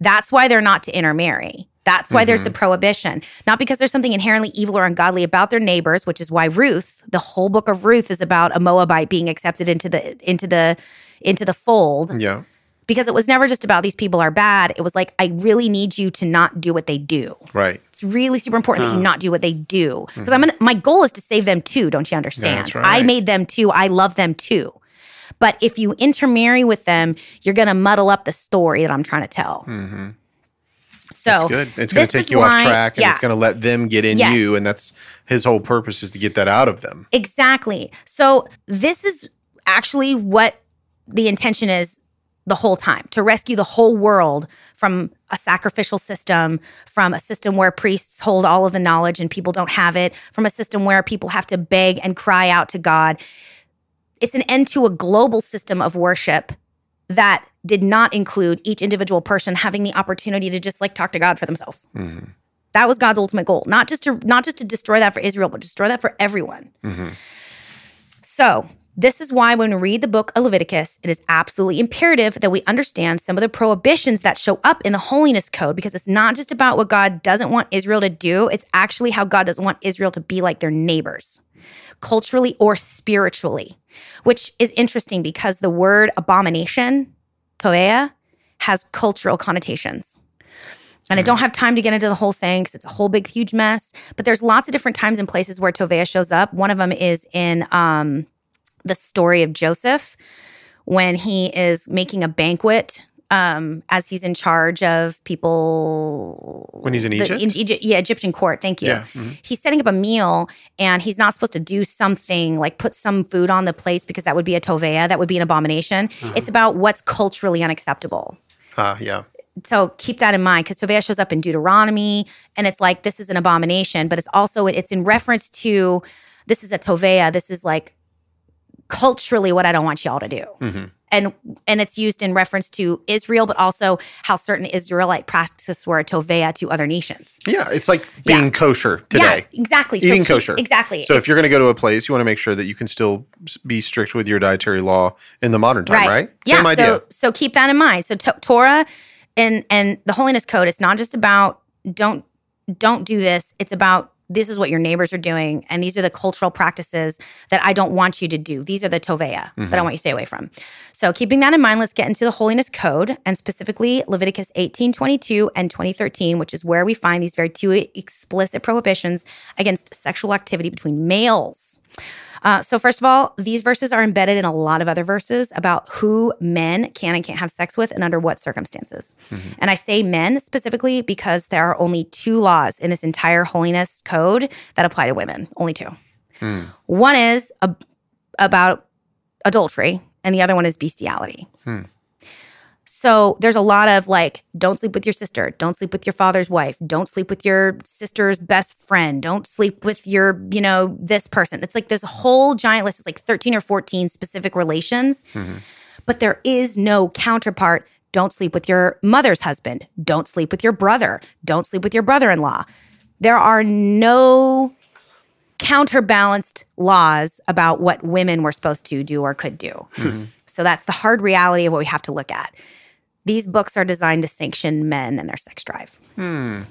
That's why they're not to intermarry. That's why there's the prohibition. Not because there's something inherently evil or ungodly about their neighbors, which is why Ruth, the whole book of Ruth is about a Moabite being accepted into the into the into the fold Yeah. because it was never just about these people are bad. It was like, I really need you to not do what they do. Right. It's really super important that you not do what they do. Mm-hmm. Because I'm gonna, my goal is to save them too. Don't you understand? That's right. I made them too. I love them too. But if you intermarry with them, you're gonna muddle up the story that I'm trying to tell. hmm So That's good. It's going to take you why- off track and yeah. it's going to let them get in Yes. you. And that's his whole purpose is to get that out of them. Exactly. So this is actually what the intention is the whole time to rescue the whole world from a sacrificial system, from a system where priests hold all of the knowledge and people don't have it, from a system where people have to beg and cry out to God. It's an end to a global system of worship that did not include each individual person having the opportunity to just like talk to God for themselves. Mhm. That was God's ultimate goal, not just to not just to destroy that for Israel, but destroy that for everyone. Mhm. So, this is why when we read the book of Leviticus, it is absolutely imperative that we understand some of the prohibitions that show up in the holiness code because it's not just about what God doesn't want Israel to do, it's actually how God doesn't want Israel to be like their neighbors, culturally or spiritually, which is interesting because the word abomination, toea, has cultural connotations. And I don't have time to get into the whole thing because it's a whole big, huge mess. But there's lots of different times and places where Tovea shows up. One of them is in um, the story of Joseph when he is making a banquet um, as he's in charge of people. When he's in the- Egypt? Egypt yeah, Egyptian court. Thank you. Yeah. mhm. He's setting up a meal and he's not supposed to do something like put some food on the place because that would be a tovea, that would be an abomination. It's about what's culturally unacceptable Ah, yeah. so keep that in mind because Tovea shows up in Deuteronomy and it's like this is an abomination, but it's also it's in reference to this is a Tovea. This is like culturally what I don't want y'all to do. Mhm. And and it's used in reference to Israel, but also how certain Israelite practices were Tovea to other nations. Yeah. It's like being Yeah. kosher today. Yeah, exactly. Eating keep- kosher. Exactly. So if you're going to go to a place, you want to make sure that you can still be strict with your dietary law in the modern time, right? Yeah. Same idea. So so keep that in mind. So to- Torah and and the holiness code It's not just about don't don't do this. It's about this is what your neighbors are doing, and these are the cultural practices that I don't want you to do. These are the tovea that I mm-hmm. want you to stay away from. So keeping that in mind, let's get into the holiness code and specifically Leviticus 18, 22, and 2013, which is where we find these very two explicit prohibitions against sexual activity between males. Uh, so, first of all, these verses are embedded in a lot of other verses about who men can and can't have sex with and under what circumstances. And I say men specifically because there are only two laws in this entire holiness code that apply to women, only two. Hmm. One is ab- about adultery, and the other one is bestiality. Hmm. So there's a lot of like, don't sleep with your sister, don't sleep with your father's wife, don't sleep with your sister's best friend, don't sleep with your, you know, this person. It's like this whole giant list. It's like 13 or 14 specific relations, mm-hmm. but there is no counterpart. Don't sleep with your mother's husband, don't sleep with your brother, don't sleep with your brother in law. There are no counterbalanced laws about what women were supposed to do or could do. Mm-hmm. So that's the hard reality of what we have to look at. These books are designed to sanction men and their sex drive.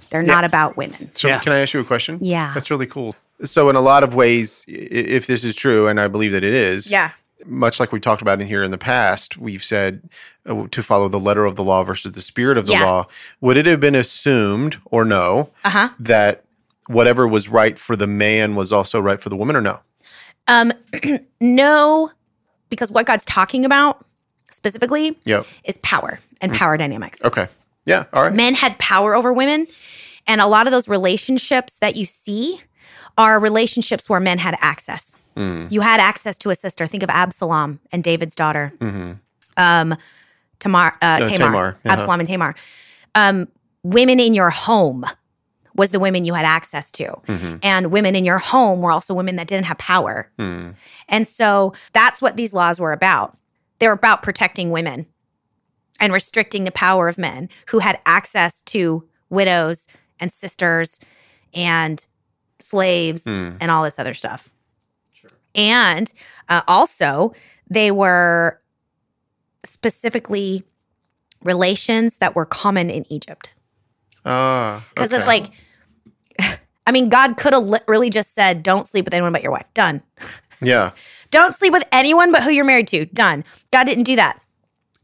They're not about women. So Yeah. can I ask you a question? Yeah. That's really cool. So in a lot of ways, if this is true, and I believe that it is, Yeah. much like we talked about in here in the past, we've said uh, to follow the letter of the law versus the spirit of the Yeah. law. Would it have been assumed or no Uh huh. that whatever was right for the man was also right for the woman or no? Um, no, because what God's talking about specifically Yep. is power and power dynamics. Okay. Yeah. All right. Men had power over women, and a lot of those relationships that you see are relationships where men had access. You had access to a sister. Think of Absalom and David's daughter. Um, Tamar, uh, Uh, Tamar, Tamar, uh-huh. Absalom and Tamar. Um, women in your home was the women you had access to. And women in your home were also women that didn't have power. And so that's what these laws were about. They were about protecting women and restricting the power of men who had access to widows and sisters and slaves and all this other stuff. And uh, also, they were specifically relations that were common in Egypt. Ah. Because okay. it's like, I mean, God could have li- really just said, don't sleep with anyone but your wife. Done. Yeah. Don't sleep with anyone but who you're married to. Done. God didn't do that.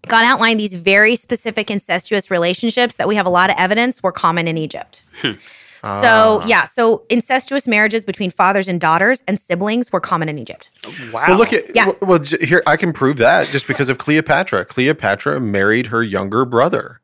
God outlined these very specific incestuous relationships that we have a lot of evidence were common in Egypt. Hmm. So, yeah, so incestuous marriages between fathers and daughters and siblings were common in Egypt. Wow. Well, look at Yeah. well, well, here I can prove that just because of Cleopatra. Cleopatra married her younger brother.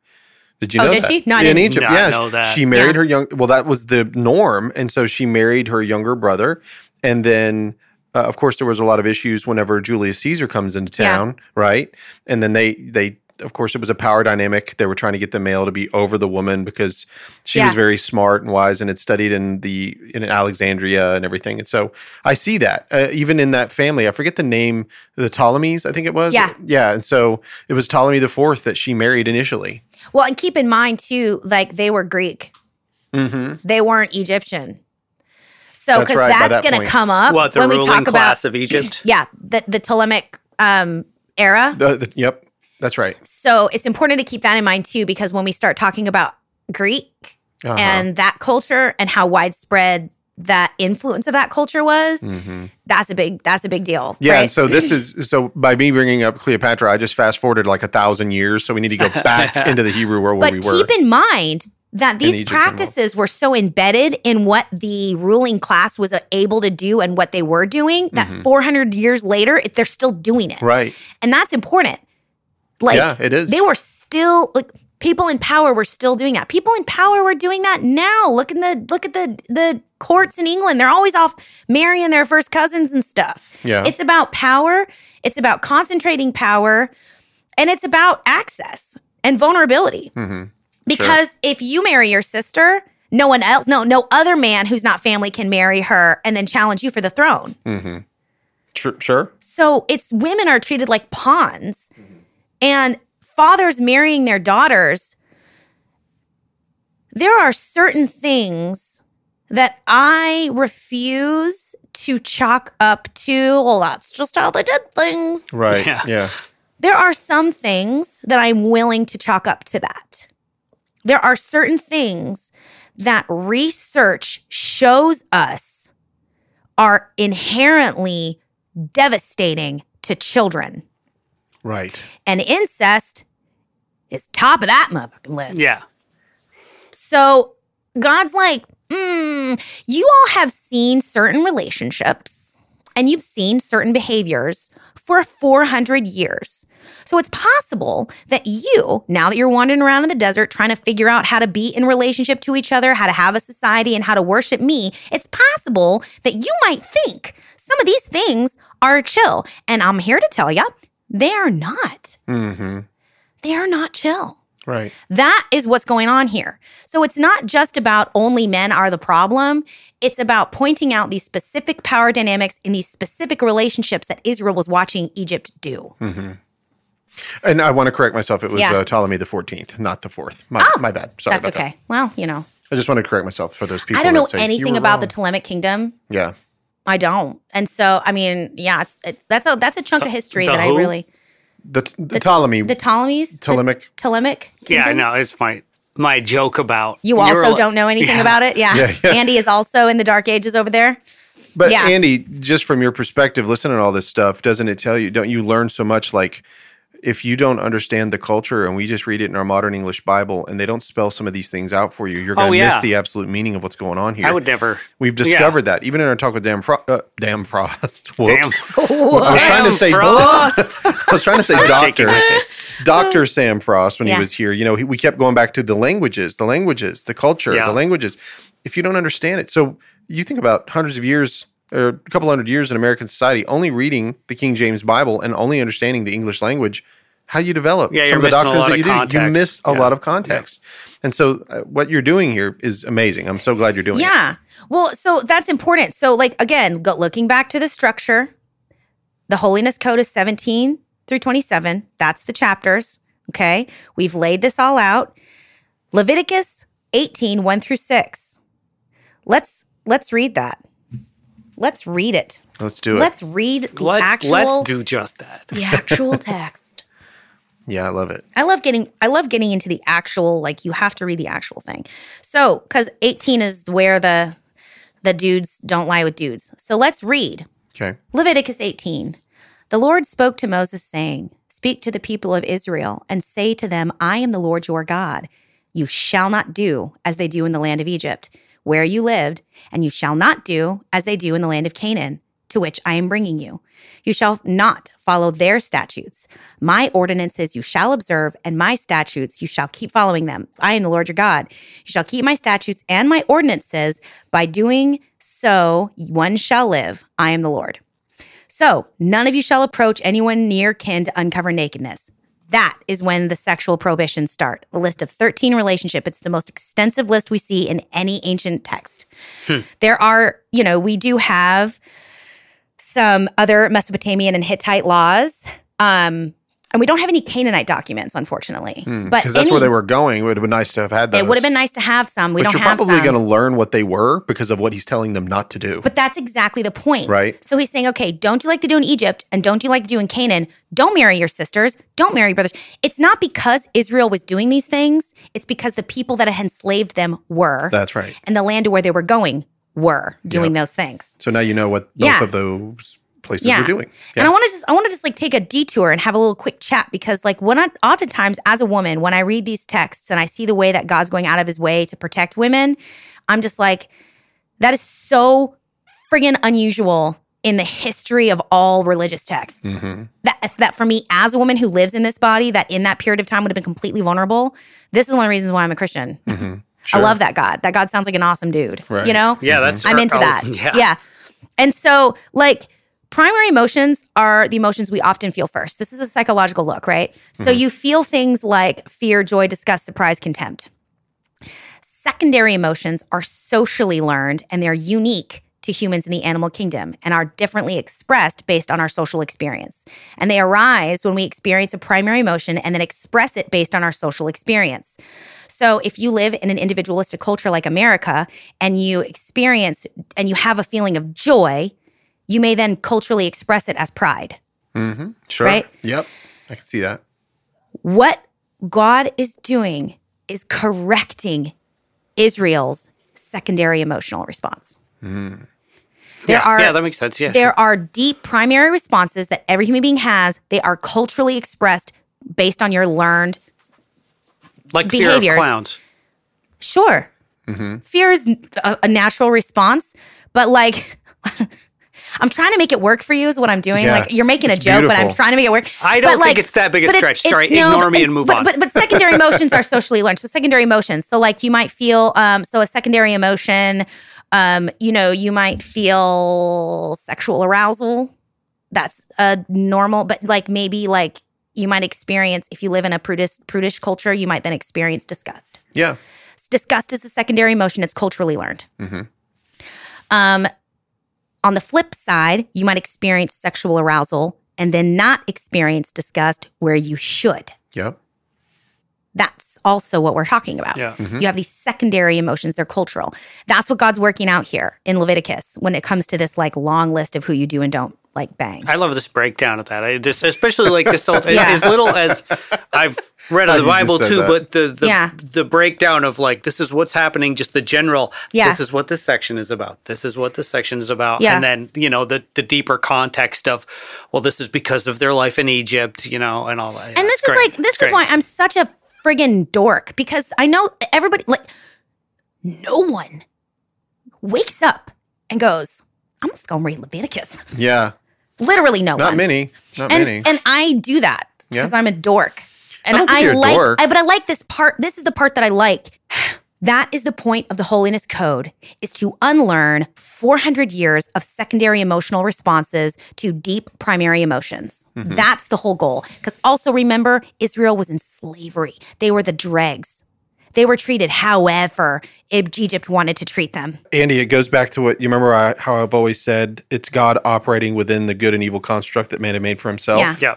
Did you Oh, know did that? she? No, I in didn't. Egypt, Not yeah, know that. she married Yeah. her young. Well, that was the norm, and so she married her younger brother, and then. Uh, of course, there was a lot of issues whenever Julius Caesar comes into Yeah. town, right? And then they they of course it was a power dynamic. They were trying to get the male to be over the woman because she Yeah. was very smart and wise and had studied in the in Alexandria and everything. And so I see that uh, even in that family. I forget the name, the Ptolemies, I think it was. Yeah. yeah. And so it was Ptolemy the Fourth that she married initially. Well, and keep in mind, too, like they were Greek, Mm-hmm. they weren't Egyptian. So, That's because right, that's that going to come up what the when we ruling talk about, class of Egypt? yeah, the, the Ptolemaic um, era. The, the- yep, that's right. So it's important to keep that in mind too, because when we start talking about Greek Uh-huh. and that culture and how widespread that influence of that culture was, Mhm. that's a big that's a big deal. Yeah, right? and so this is so by me bringing up Cleopatra, I just fast forwarded like a thousand years. So we need to go back into the Hebrew world where but we were. keep in mind that these Egypt and all. practices were so embedded in what the ruling class was able to do and what they were doing that Mhm. 400 years later it- they're still doing it, right? and that's important. Like yeah, it is. they were still like people in power were still doing that. People in power were doing that now. Look in the look at the the courts in England. They're always off marrying their first cousins and stuff. yeah. It's about power. It's about concentrating power, and it's about access and vulnerability. hmm Because if you marry your sister, no one else, no no other man who's not family can marry her and then challenge you for the throne. Mm-hmm. Sure. Sure. So it's women are treated like pawns, and fathers marrying their daughters. There are certain things that I refuse to chalk up to. Well, that's just how they did things. Right. Yeah. yeah. There are some things that I'm willing to chalk up to that. There are certain things that research shows us are inherently devastating to children. Right. And incest is top of that motherfucking list. Yeah. So God's like, mm, you all have seen certain relationships and you've seen certain behaviors for 400 years. So it's possible that you, now that you're wandering around in the desert trying to figure out how to be in relationship to each other, how to have a society, and how to worship me, it's possible that you might think some of these things are chill. And I'm here to tell you, they are not. hmm they are not chill. Right. That is what's going on here. So it's not just about only men are the problem. It's about pointing out these specific power dynamics in these specific relationships that Israel was watching Egypt do. hmm And I want to correct myself. It was Yeah. uh, Ptolemy the 14th, not the 4th. My, Oh, my bad. Sorry That's about okay. Well, you know. I just wanted to correct myself for those people. I don't know that say, anything were about the wrong." Ptolemaic kingdom. Yeah. I don't. And so, I mean, yeah, it's it's that's a that's a chunk of history the that I really The, the, Ptolemy, the Ptolemies, the Ptolemaic. Ptolemaic. Yeah, I know. It's my my joke about You also li- don't know anything Yeah. about it, yeah. Yeah, yeah. Andy is also in the Dark Ages over there. But Yeah. Andy, just from your perspective, listening to all this stuff, doesn't it tell you? Don't you learn so much? Like, if you don't understand the culture, and we just read it in our modern English Bible, and they don't spell some of these things out for you, you're going Oh, to yeah. miss the absolute meaning of what's going on here. I would never. We've discovered that even in our talk with Dan, Fro- uh, Dan Frost. Damn. Whoops. I was trying to say. Frost. I was trying to say doctor. Dr. Sam Frost, when Yeah. he was here, you know, he, we kept going back to the languages, the languages, the culture, Yeah. the languages. If you don't understand it, so you think about hundreds of years or a couple hundred years in American society, only reading the King James Bible and only understanding the English language, how you develop Yeah, some of the doctrines that of you do. You miss a Yeah. lot of context. And so, uh, what you're doing here is amazing. I'm so glad you're doing it. Yeah. Well, so that's important. So, like, again, go, looking back to the structure, the Holiness Code is 17 through 27. That's the chapters. Okay. We've laid this all out. Leviticus 18, 1 through 6. Let's let's read that. Let's read it. Let's do it. Let's read the Let's actual let's do just that. the actual text. yeah, I love it. I love getting I love getting into the actual like you have to read the actual thing. So cuz 18 is where the the dudes don't lie with dudes. So let's read. Okay. Leviticus 18. The Lord spoke to Moses saying, "Speak to the people of Israel and say to them, I am the Lord your God. You shall not do as they do in the land of Egypt, where you lived, and you shall not do as they do in the land of Canaan, to which I am bringing you. You shall not follow their statutes. My ordinances you shall observe, and my statutes you shall keep following them. I am the Lord your God. You shall keep my statutes and my ordinances. By doing so, one shall live. I am the Lord. So, none of you shall approach anyone near kin to uncover nakedness. That is when the sexual prohibitions start. A list of 13 relationship. It's the most extensive list we see in any ancient text. There are, you know, we do have some other Mesopotamian and Hittite laws. Um, and we don't have any Canaanite documents, unfortunately. Because but that's any- where they were going. It would have been nice to have had those. It would have been nice to have some. We but don't you're have probably going to learn what they were because of what he's telling them not to do. But that's exactly the point. Right. So he's saying, okay, don't you like to do in Egypt and don't you like to do in Canaan? Don't marry your sisters. Don't marry your brothers. It's not because Israel was doing these things, it's because the people that had enslaved them were, That's right. and the land to where they were going were doing those things. So now you know what both Yeah. of those places Yeah. were doing. And I want to just I want to just like take a detour and have a little quick chat because like when I oftentimes as a woman when I read these texts and I see the way that God's going out of his way to protect women, I'm just like that is so friggin' unusual in the history of all religious texts. Mhm. That that for me as a woman who lives in this body that in that period of time would have been completely vulnerable. This is one of the reasons why I'm a Christian. Mhm. I love that God. That God sounds like an awesome dude. Right. You know? Yeah, that's I'm into that. Yeah. Yeah. And so, like, primary emotions are the emotions we often feel first. This is a psychological look, right? So, mm-hmm. you feel things like fear, joy, disgust, surprise, contempt. Secondary emotions are socially learned and they're unique to humans in the animal kingdom and are differently expressed based on our social experience. And they arise when we experience a primary emotion and then express it based on our social experience. So if you live in an individualistic culture like America and you experience and you have a feeling of joy, you may then culturally express it as pride. Mm-hmm. Sure. Right? Yep. I can see that. What God is doing is correcting Israel's secondary emotional response. There yeah, are yeah, that makes sense. Yeah. there are deep primary responses that every human being has. They are culturally expressed based on your learned like fear of clowns. Sure. Fear is a, a natural response, but like, I'm trying to make it work for you, is what I'm doing. Yeah, like, you're making a it's joke, but I'm trying to make it work. I don't But, think it's that big a but stretch. Sorry, ignore me and move but, on. But, but secondary emotions are socially learned. So, secondary emotions. So, like, you might feel, um, so a secondary emotion, um, you know, you might feel sexual arousal. That's a normal, but like maybe like you might experience, if you live in a prudish, prudish culture, you might then experience disgust. Yeah. Disgust is a secondary emotion, it's culturally learned. Mhm. Um, on the flip side, you might experience sexual arousal and then not experience disgust where you should. Yep. That's also what we're talking about. Yeah. Mhm. You have these secondary emotions, they're cultural. That's what God's working out here in Leviticus when it comes to this like long list of who you do and don't like bang. I love this breakdown of that. I just, especially like this, old, Yeah. as little as I've read of the Bible too, that. but the the, Yeah. the breakdown of like this is what's happening, just the general. Yeah. This is what this section is about. This is what this section is about. Yeah. And then you know the the deeper context of, well, this is because of their life in Egypt, you know, and all that. Yeah, and this it's is great. like this It's is great. why I'm such a friggin' dork because I know everybody like no one wakes up and goes, I'm just gonna read Leviticus. Yeah. Literally no Not one. many. Not and many. and I do that Yeah. because I'm a dork. And I I like dork. I, but I like this part. This is the part that I like. That is the point of the holiness code is to unlearn 400 years of secondary emotional responses to deep primary emotions. Mm-hmm. That's the whole goal. Cuz also remember Israel was in slavery. They were the dregs. They were treated however Egypt wanted to treat them. Andy, it goes back to what you remember I, how I've always said it's God operating within the good and evil construct that man had made for himself. Yeah. yeah.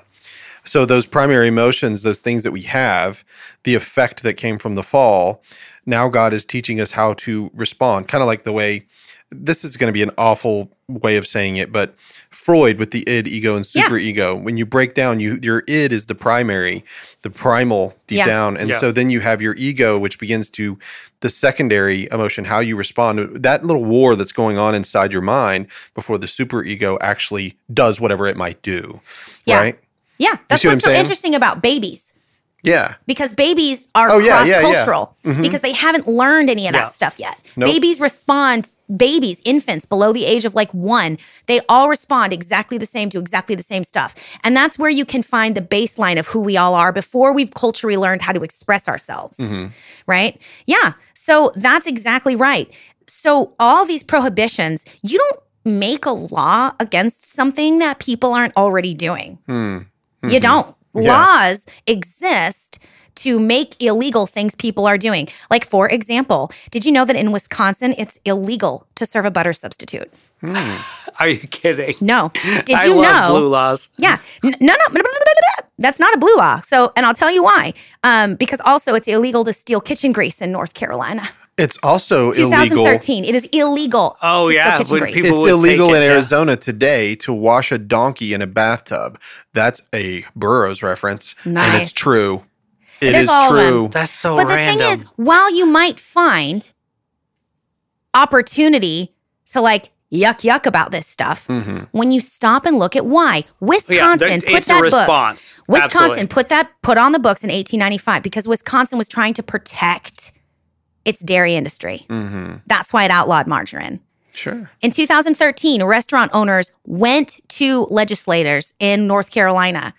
So those primary emotions, those things that we have, the effect that came from the fall, now God is teaching us how to respond. Kind of like the way this is going to be an awful way of saying it, but Freud with the id, ego, and Yeah. super ego. When you break down, you your id is the primary, the primal deep Yeah. down, and Yeah. so then you have your ego, which begins to the secondary emotion, how you respond. That little war that's going on inside your mind before the super ego actually does whatever it might do. Yeah. Right? Yeah, that's see what what's I'm so saying? interesting about babies. Yeah. because babies are Oh, yeah, cross yeah, yeah. cultural Mhm. because they haven't learned any of that stuff yet. Nope. Babies respond, babies, infants below the age of like one, they all respond exactly the same to exactly the same stuff. And that's where you can find the baseline of who we all are before we've culturally learned how to express ourselves. Mm-hmm. Right? Yeah. So that's exactly right. So all these prohibitions, you don't make a law against something that people aren't already doing. Hmm. You don't. Yeah. Laws exist to make illegal things people are doing. Like, for example, did you know that in Wisconsin, it's illegal to serve a butter substitute? Are you kidding? No. Did I you love know? blue laws. Yeah. N- No, no. That's not a blue law. So, and I'll tell you why. Um, because also it's illegal to steal kitchen grease in North Carolina. It's also illegal. 2013. It is illegal. Oh, to steal yeah, kitchen when grease. It's illegal take in it, yeah. Arizona today to wash a donkey in a bathtub. That's a Burros reference. And it's true. It There's is all of them. true. That's so but the thing is, while you might find opportunity to like yuck yuck about this stuff, Mhm. when you stop and look at why Wisconsin there- put that a book. Wisconsin Absolutely. put that put on the books in 1895 because Wisconsin was trying to protect its dairy industry. hmm That's why it outlawed margarine. Sure. In 2013, restaurant owners went to legislators in North Carolina.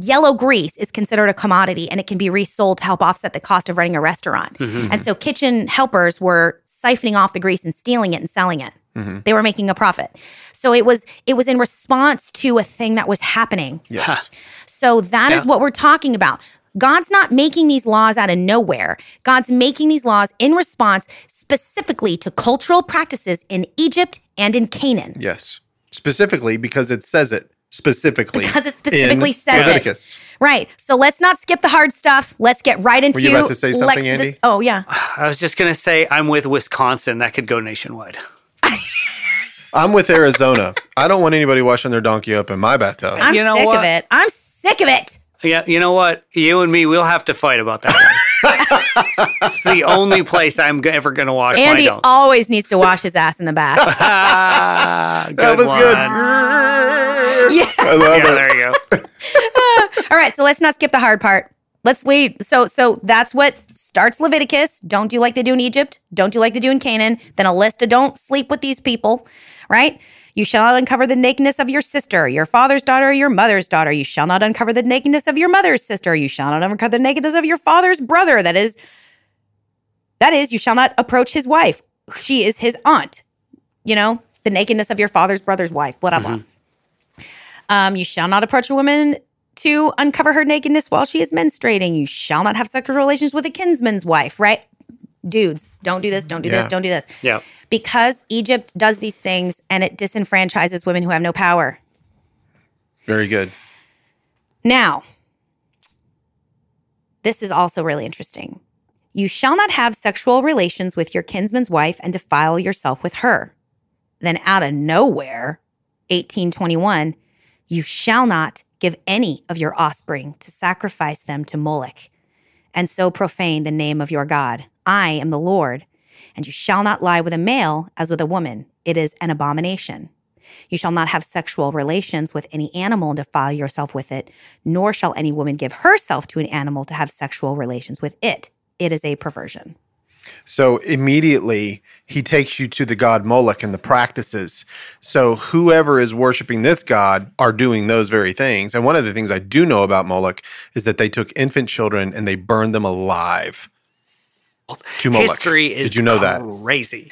Yellow grease is considered a commodity and it can be resold to help offset the cost of running a restaurant. Mm-hmm. And so kitchen helpers were siphoning off the grease and stealing it and selling it. Mhm. They were making a profit. So it was it was in response to a thing that was happening. Yes. So that is Yeah. what we're talking about. God's not making these laws out of nowhere. God's making these laws in response specifically to cultural practices in Egypt and in Canaan. Yes. Specifically because it says it specifically. Because it specifically in says it. Right. So let's not skip the hard stuff. Let's get right into you about to say something, Lex- Andy? Oh, yeah. I was just gonna say I'm with Wisconsin. That could go nationwide. I'm with Arizona. I don't want anybody washing their donkey up in my bathtub. I'm You know sick of it. I'm sick of it. Yeah, you know what? You and me, we'll have to fight about that. one. it's the only place I'm ever gonna wash Andy my always needs to wash his ass in the bath. Ah, that was one. good. yeah. I love Yeah, it. there you go. All right, so let's not skip the hard part. Let's lead. So, so that's what starts Leviticus. Don't do like they do in Egypt. Don't do like they do in Canaan. Then a list of don't sleep with these people, right? You shall not uncover the nakedness of your sister, your father's daughter, or your mother's daughter. You shall not uncover the nakedness of your mother's sister. You shall not uncover the nakedness of your father's brother. That is, that is, you shall not approach his wife. She is his aunt. You know, the nakedness of your father's brother's wife. Blah blah blah. Um, you shall not approach a woman to uncover her nakedness while she is menstruating. You shall not have sexual relations with a kinsman's wife, right? Dudes, don't do this, don't do Yeah. this, don't do this. Yeah. Because Egypt does these things and it disenfranchises women who have no power. Very good. Now, this is also really interesting. You shall not have sexual relations with your kinsman's wife and defile yourself with her. Then, out of nowhere, 1821, you shall not give any of your offspring to sacrifice them to Moloch, and so profane the name of your God. I am the Lord. And you shall not lie with a male as with a woman. It is an abomination. You shall not have sexual relations with any animal and defile yourself with it, nor shall any woman give herself to an animal to have sexual relations with it. It is a perversion. So immediately he takes you to the god Moloch and the practices. So whoever is worshiping this god are doing those very things. And one of the things I do know about Moloch is that they took infant children and they burned them alive to Moloch. History is Did you know that? crazy.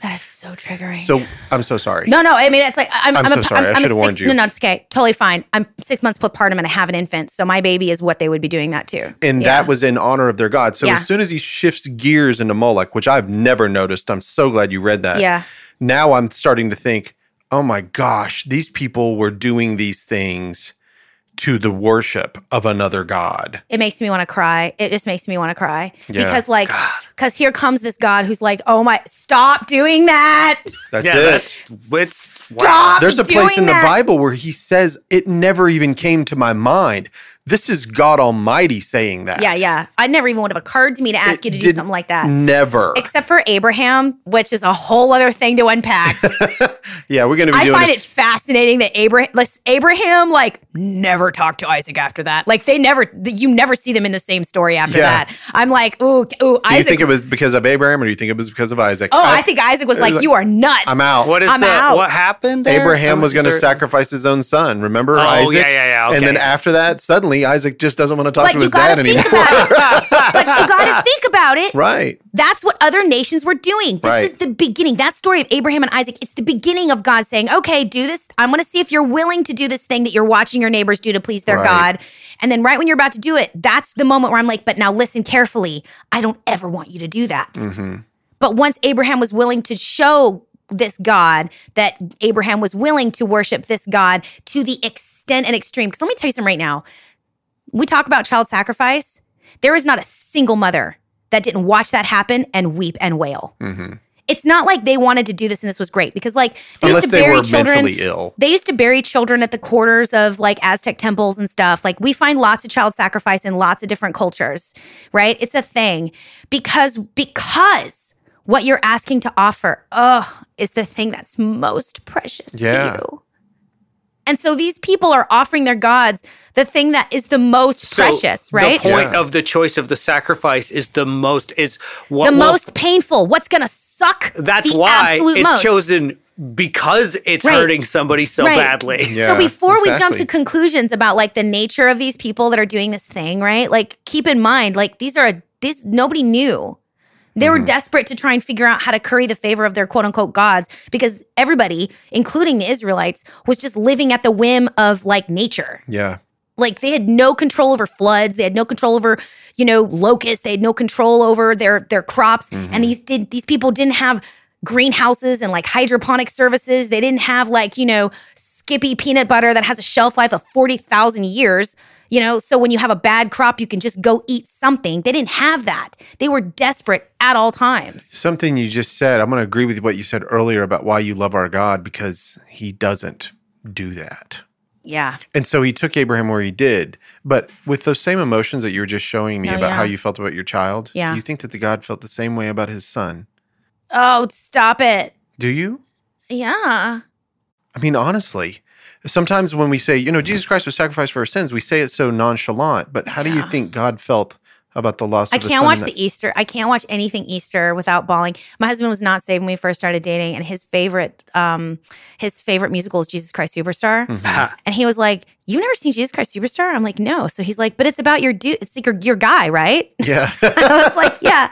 That is so triggering. So I'm so sorry. no, no. I mean, it's like I'm. I'm I'm, so a, sorry. I I'm, I'm a should've warned you. No, no, it's okay. Totally fine. I'm six months postpartum and I have an infant, so my baby is what they would be doing that too. And Yeah. that was in honor of their god. So Yeah. as soon as he shifts gears into Moloch, which I've never noticed, I'm so glad you read that. Yeah. Now I'm starting to think, oh my gosh, these people were doing these things to the worship of another god. it makes me want to cry. It just makes me want to cry Yeah. because, like, because here comes this God who's like, "Oh my, stop doing that! That's yeah, it. that's it's wow. Stop There's a place doing in the. Bible where he says, It never even came to my mind. This is God Almighty saying that. Yeah, yeah. I never even would have occurred to me to ask It you to do something like that. Never. Except for Abraham, which is a whole other thing to unpack. yeah, we're going to be I doing find a it fascinating that Abraham, Abraham, like never talked to Isaac after that. Like they never, you never see them in the same story after Yeah. that. I'm like, ooh, ooh, Do you think it was because of Abraham or do you think it was because of Isaac? oh, I, think Isaac was like, you are nuts. I'm out. What is I'm the out. what happened? There? Abraham was going to sacrifice his own son. Remember Oh, Isaac? yeah, yeah, yeah, And then after that, suddenly Isaac just doesn't want to talk But to his dad think anymore. about it. but you got to think about it. right. That's what other nations were doing. This Right. is the beginning. That story of Abraham and Isaac, it's the beginning of God saying, okay, do this. I'm going to see if you're willing to do this thing that you're watching your neighbors do to please their Right. God. And then right when you're about to do it, that's the moment where I'm like, but now listen carefully. I don't ever want you to do that. hmm But once Abraham was willing to show this God that Abraham was willing to worship this God to the extent and extreme. Because let me tell you something right now. We talk about child sacrifice. There is not a single mother that didn't watch that happen and weep and wail. hmm It's not like they wanted to do this and this was great because, like, they Unless used to they bury children. mentally ill. They used to bury children at the quarters of like Aztec temples and stuff. Like we find lots of child sacrifice in lots of different cultures, right? It's a thing because because what you're asking to offer, oh, is the thing that's most precious Yeah. to you. And so these people are offering their gods the thing that is the most So precious, right? The point Yeah. of the choice of the sacrifice is the most is what the will- most painful. What's going to suck? That's the why absolute it's most. chosen because it's Right. hurting somebody so Right. badly. Yeah, so before we jump to conclusions about like the nature of these people that are doing this thing, right? Like keep in mind, like these are these nobody knew. They Mm-hmm. were desperate to try and figure out how to curry the favor of their quote unquote gods because everybody, including the Israelites, was just living at the whim of like nature. Yeah. Like they had no control over floods, they had no control over, you know, locusts, they had no control over their their crops. Mm-hmm. And these did these people didn't have greenhouses and like hydroponic services. They didn't have like, you know, Skippy peanut butter that has a shelf life of 40,000 years. You know, so when you have a bad crop, you can just go eat something. They didn't have that. They were desperate at all times. Something you just said, I'm going to agree with what you said earlier about why you love our God because he doesn't do that. Yeah. And so he took Abraham where he did. But with those same emotions that you were just showing me Oh, about yeah. how you felt about your child, Yeah. do you think that the God felt the same way about his son? Oh, stop it. Do you? Yeah. I mean, honestly, sometimes when we say, you know, Jesus Christ was sacrificed for our sins, we say it so nonchalant. But how do you think God felt about the loss I of his can't son? watch in the Easter. I can't watch anything Easter without bawling. My husband was not saved when we first started dating, and his favorite, um, his favorite musical is Jesus Christ Superstar. Mhm. And he was like, "You've never seen Jesus Christ Superstar?" I'm like, "No." So he's like, "But it's about your dude. It's like your, your guy, right?" Yeah. I was like, "Yeah."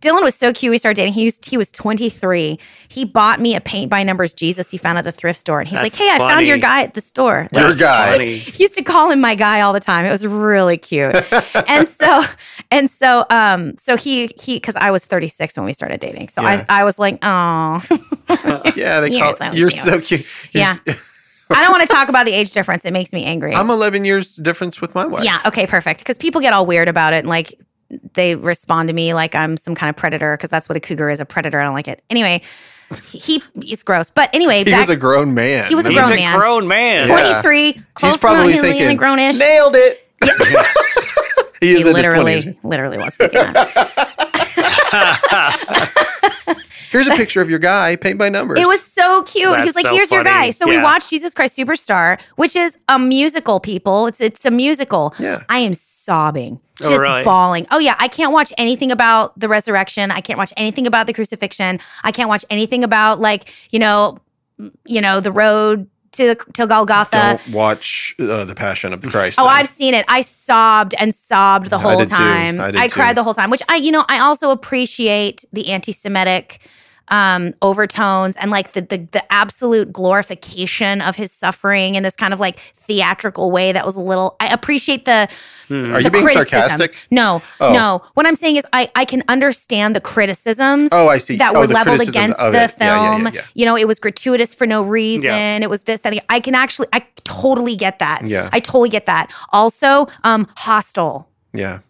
Dylan was so cute. We started dating. He was he was 23. He bought me a paint by numbers Jesus he found at the thrift store, and he's That's like, "Hey, I found your guy at the store." Your That's guy. funny. He used to call him my guy all the time. It was really cute. and so and so um so he he because I was 36 when we started dating. So Yeah. I I was like, oh, Yeah, they You're call so you're cute. so cute. You're Yeah. I don't want to talk about the age difference. It makes me angry. I'm 11 years difference with my wife. Yeah. Okay. Perfect. Because people get all weird about it, and like they respond to me like I'm some kind of predator because that's what a cougar is a predator. I don't like it. Anyway, he he's gross. But anyway, He back, was a grown man. He was a He's grown a man. grown man. Yeah. 23, close He's probably to thinking, grownish. nailed it. he is he in his literally, 20s. literally was thinking that. Here's a picture of your guy, paint by numbers. It was so cute. he was like, so "Here's your guy." So we watched Jesus Christ Superstar, which is a musical. People, it's it's a musical. Yeah. I am sobbing, Oh, just really? bawling. Oh yeah, I can't watch anything about the resurrection. I can't watch anything about the crucifixion. I can't watch anything about like you know, you know, the road to to Golgotha. Don't watch uh, the Passion of the Christ. Oh, then. I've seen it. I sobbed and sobbed the I whole did too. time. I did I cried the whole time, which I, you know, I also appreciate the anti-Semitic um, overtones and like the, the the absolute glorification of his suffering in this kind of like theatrical way that was a little. I appreciate the. Hmm. Are the you being sarcastic? No, Oh. no. What I'm saying is, I I can understand the criticisms Oh, I see. that Oh, were leveled against the it. Yeah, yeah, film. yeah, yeah. You know, it was gratuitous for no reason. It was this, that. I can actually, I totally get that. Yeah. I totally get that. Also, um, Hostel. Yeah.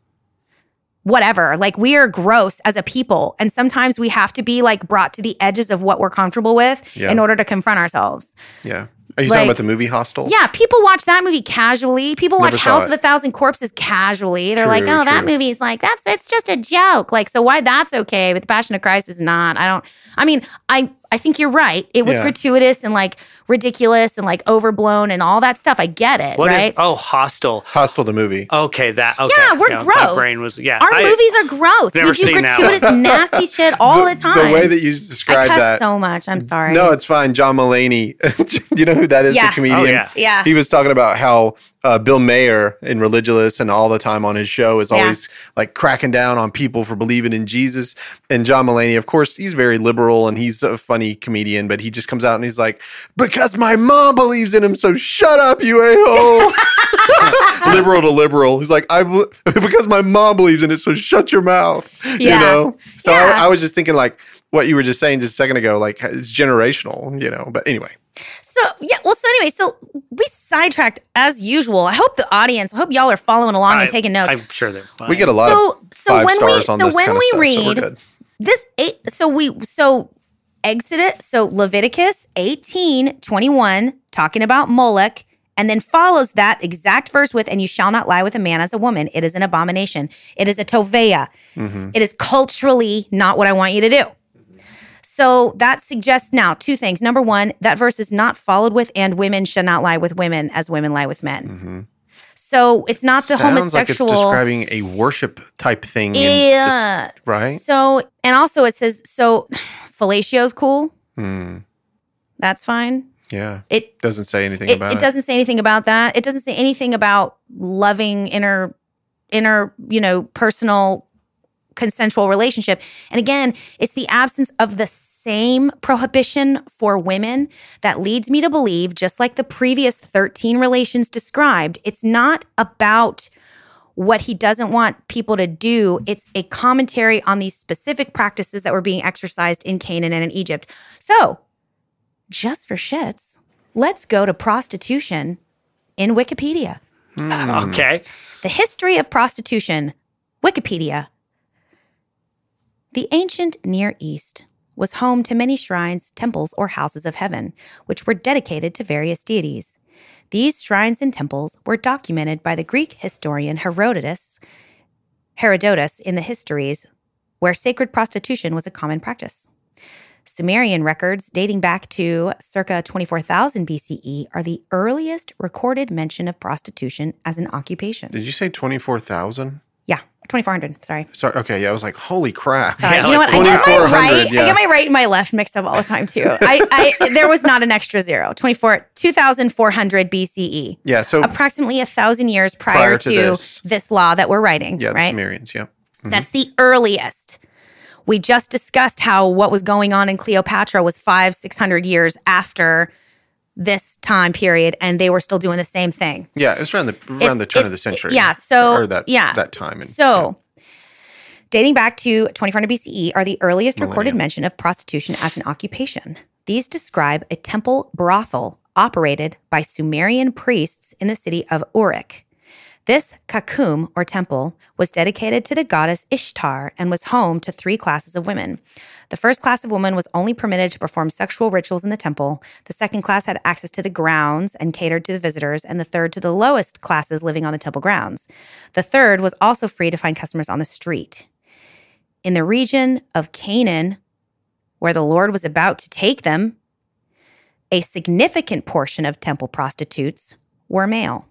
Whatever. Like we are gross as a people, and sometimes we have to be like brought to the edges of what we're comfortable with Yeah. in order to confront ourselves. Yeah. Are you Like- talking about the movie Hostel? Yeah, people watch that movie casually. People Never watch House it. of a Thousand Corpses casually. They're like, True, "Oh, that true. movie's like that's it's just a joke." Like, so why that's okay, but The Passion of Christ is not? I don't. I mean, I I think you're right. It was Yeah. gratuitous and like ridiculous and like overblown and all that stuff. I get it, What is? right? Oh, Hostel. Hostel the movie. Okay, that. Okay. yeah, we're My gross. brain was. Yeah. our I- movies are gross. never We do seen gratuitous, one. nasty shit all the, time. The way that you I describe cuss that. so much. I'm sorry. No, it's fine. John Mulaney. Do you know who that is? Yeah. The comedian. Oh, yeah. yeah. He was talking about how uh, Bill Maher in Religulous and all the time on his show is Yeah. always like cracking down on people for believing in Jesus. And John Mulaney, of course, he's very liberal and he's a funny comedian, but he just comes out and he's like, "Because my mom believes in him, so shut up, you a hole." liberal to liberal. He's like, "I because my mom believes in it, so shut your mouth." You know. So Yeah. I, I was just thinking like. What you were just saying just a second ago, like it's generational, you know. But anyway, So yeah, well, so anyway, so we sidetracked as usual. I hope the audience, I hope y'all are following along and taking notes. I'm sure they're fine. we get a lot so of so five when we stars on so this when kind of we stuff, so we're read good. this eight so we so Exodus, so Leviticus 18, 21, talking about Moloch, and then follows that exact verse with, and you shall not lie with a man as a woman. It is an abomination. It is a toveya. Mhm. It is culturally not what I want you to do. So that suggests now two things. Number one, that verse is not followed with, and women shall not lie with women as women lie with men. Mhm. So it's not the Sounds homosexual. like it's describing a worship type thing. in this- yeah. right? So, and also it says, so fellatio's cool. Hmm. That's fine. yeah, It doesn't say anything it, about it it. doesn't say anything about that. It doesn't say anything about loving inner inner, you know, personal consensual relationship. And again, it's the absence of the same prohibition for women that leads me to believe just like the previous 13 relations described, it's not about what he doesn't want people to do. It's a commentary on these specific practices that were being exercised in Canaan and in Egypt. So, just for shits, let's go to prostitution in Wikipedia. Hmm. Okay. The history of prostitution, Wikipedia. The ancient Near East was home to many shrines, temples, or houses of heaven, which were dedicated to various deities. These shrines and temples were documented by the Greek historian Herodotus, Herodotus in the histories, where sacred prostitution was a common practice. Sumerian records dating back to circa 24,000 BCE are the earliest recorded mention of prostitution as an occupation. Did you say twenty four thousand? Yeah, 2,400. Sorry. Sorry. Okay. Yeah, I was like, holy crap. Uh, yeah, you know like what? I get my 2,400, right. I get my right and my left mixed up all the time too. I, I there was not an extra zero. 24, 2,400 BCE, Yeah. So approximately a thousand years prior, Prior to, to this. this. law that we're writing. yeah, the right. Sumerians. Yeah. Mm-hmm. That's the earliest. We just discussed how what was going on in Cleopatra was five, six hundred years after this time period, and they were still doing the same thing. Yeah, it was around the around It's- the turn of the century. yeah, so- or that yeah. that time. And, So, dating back to 2400 BCE are the earliest recorded mention of prostitution as an occupation. These describe a temple brothel operated by Sumerian priests in the city of Uruk. This kakum or temple was dedicated to the goddess Ishtar and was home to three classes of women. The first class of women was only permitted to perform sexual rituals in the temple. The second class had access to the grounds and catered to the visitors, and the third to the lowest classes living on the temple grounds. The third was also free to find customers on the street. In the region of Canaan, where the Lord was about to take them, a significant portion of temple prostitutes were male.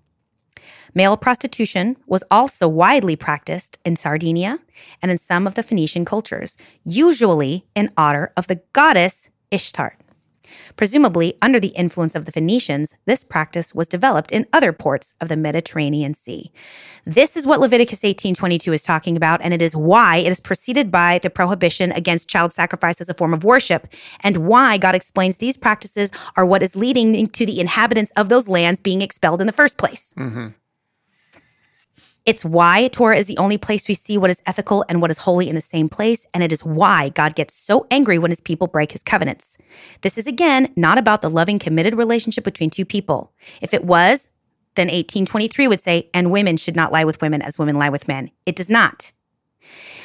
Male prostitution was also widely practiced in Sardinia and in some of the Phoenician cultures, usually in honor of the goddess Ishtar. Presumably, under the influence of the Phoenicians, this practice was developed in other ports of the Mediterranean Sea. This is what Leviticus 18:22 is talking about, and it is why it is preceded by the prohibition against child sacrifice as a form of worship, and why God explains these practices are what is leading to the inhabitants of those lands being expelled in the first place. Mm-hmm. It's why Torah is the only place we see what is ethical and what is holy in the same place, and it is why God gets so angry when his people break his covenants. This is again not about the loving, committed relationship between two people. If it was, then 1823 would say, and women should not lie with women as women lie with men. It does not.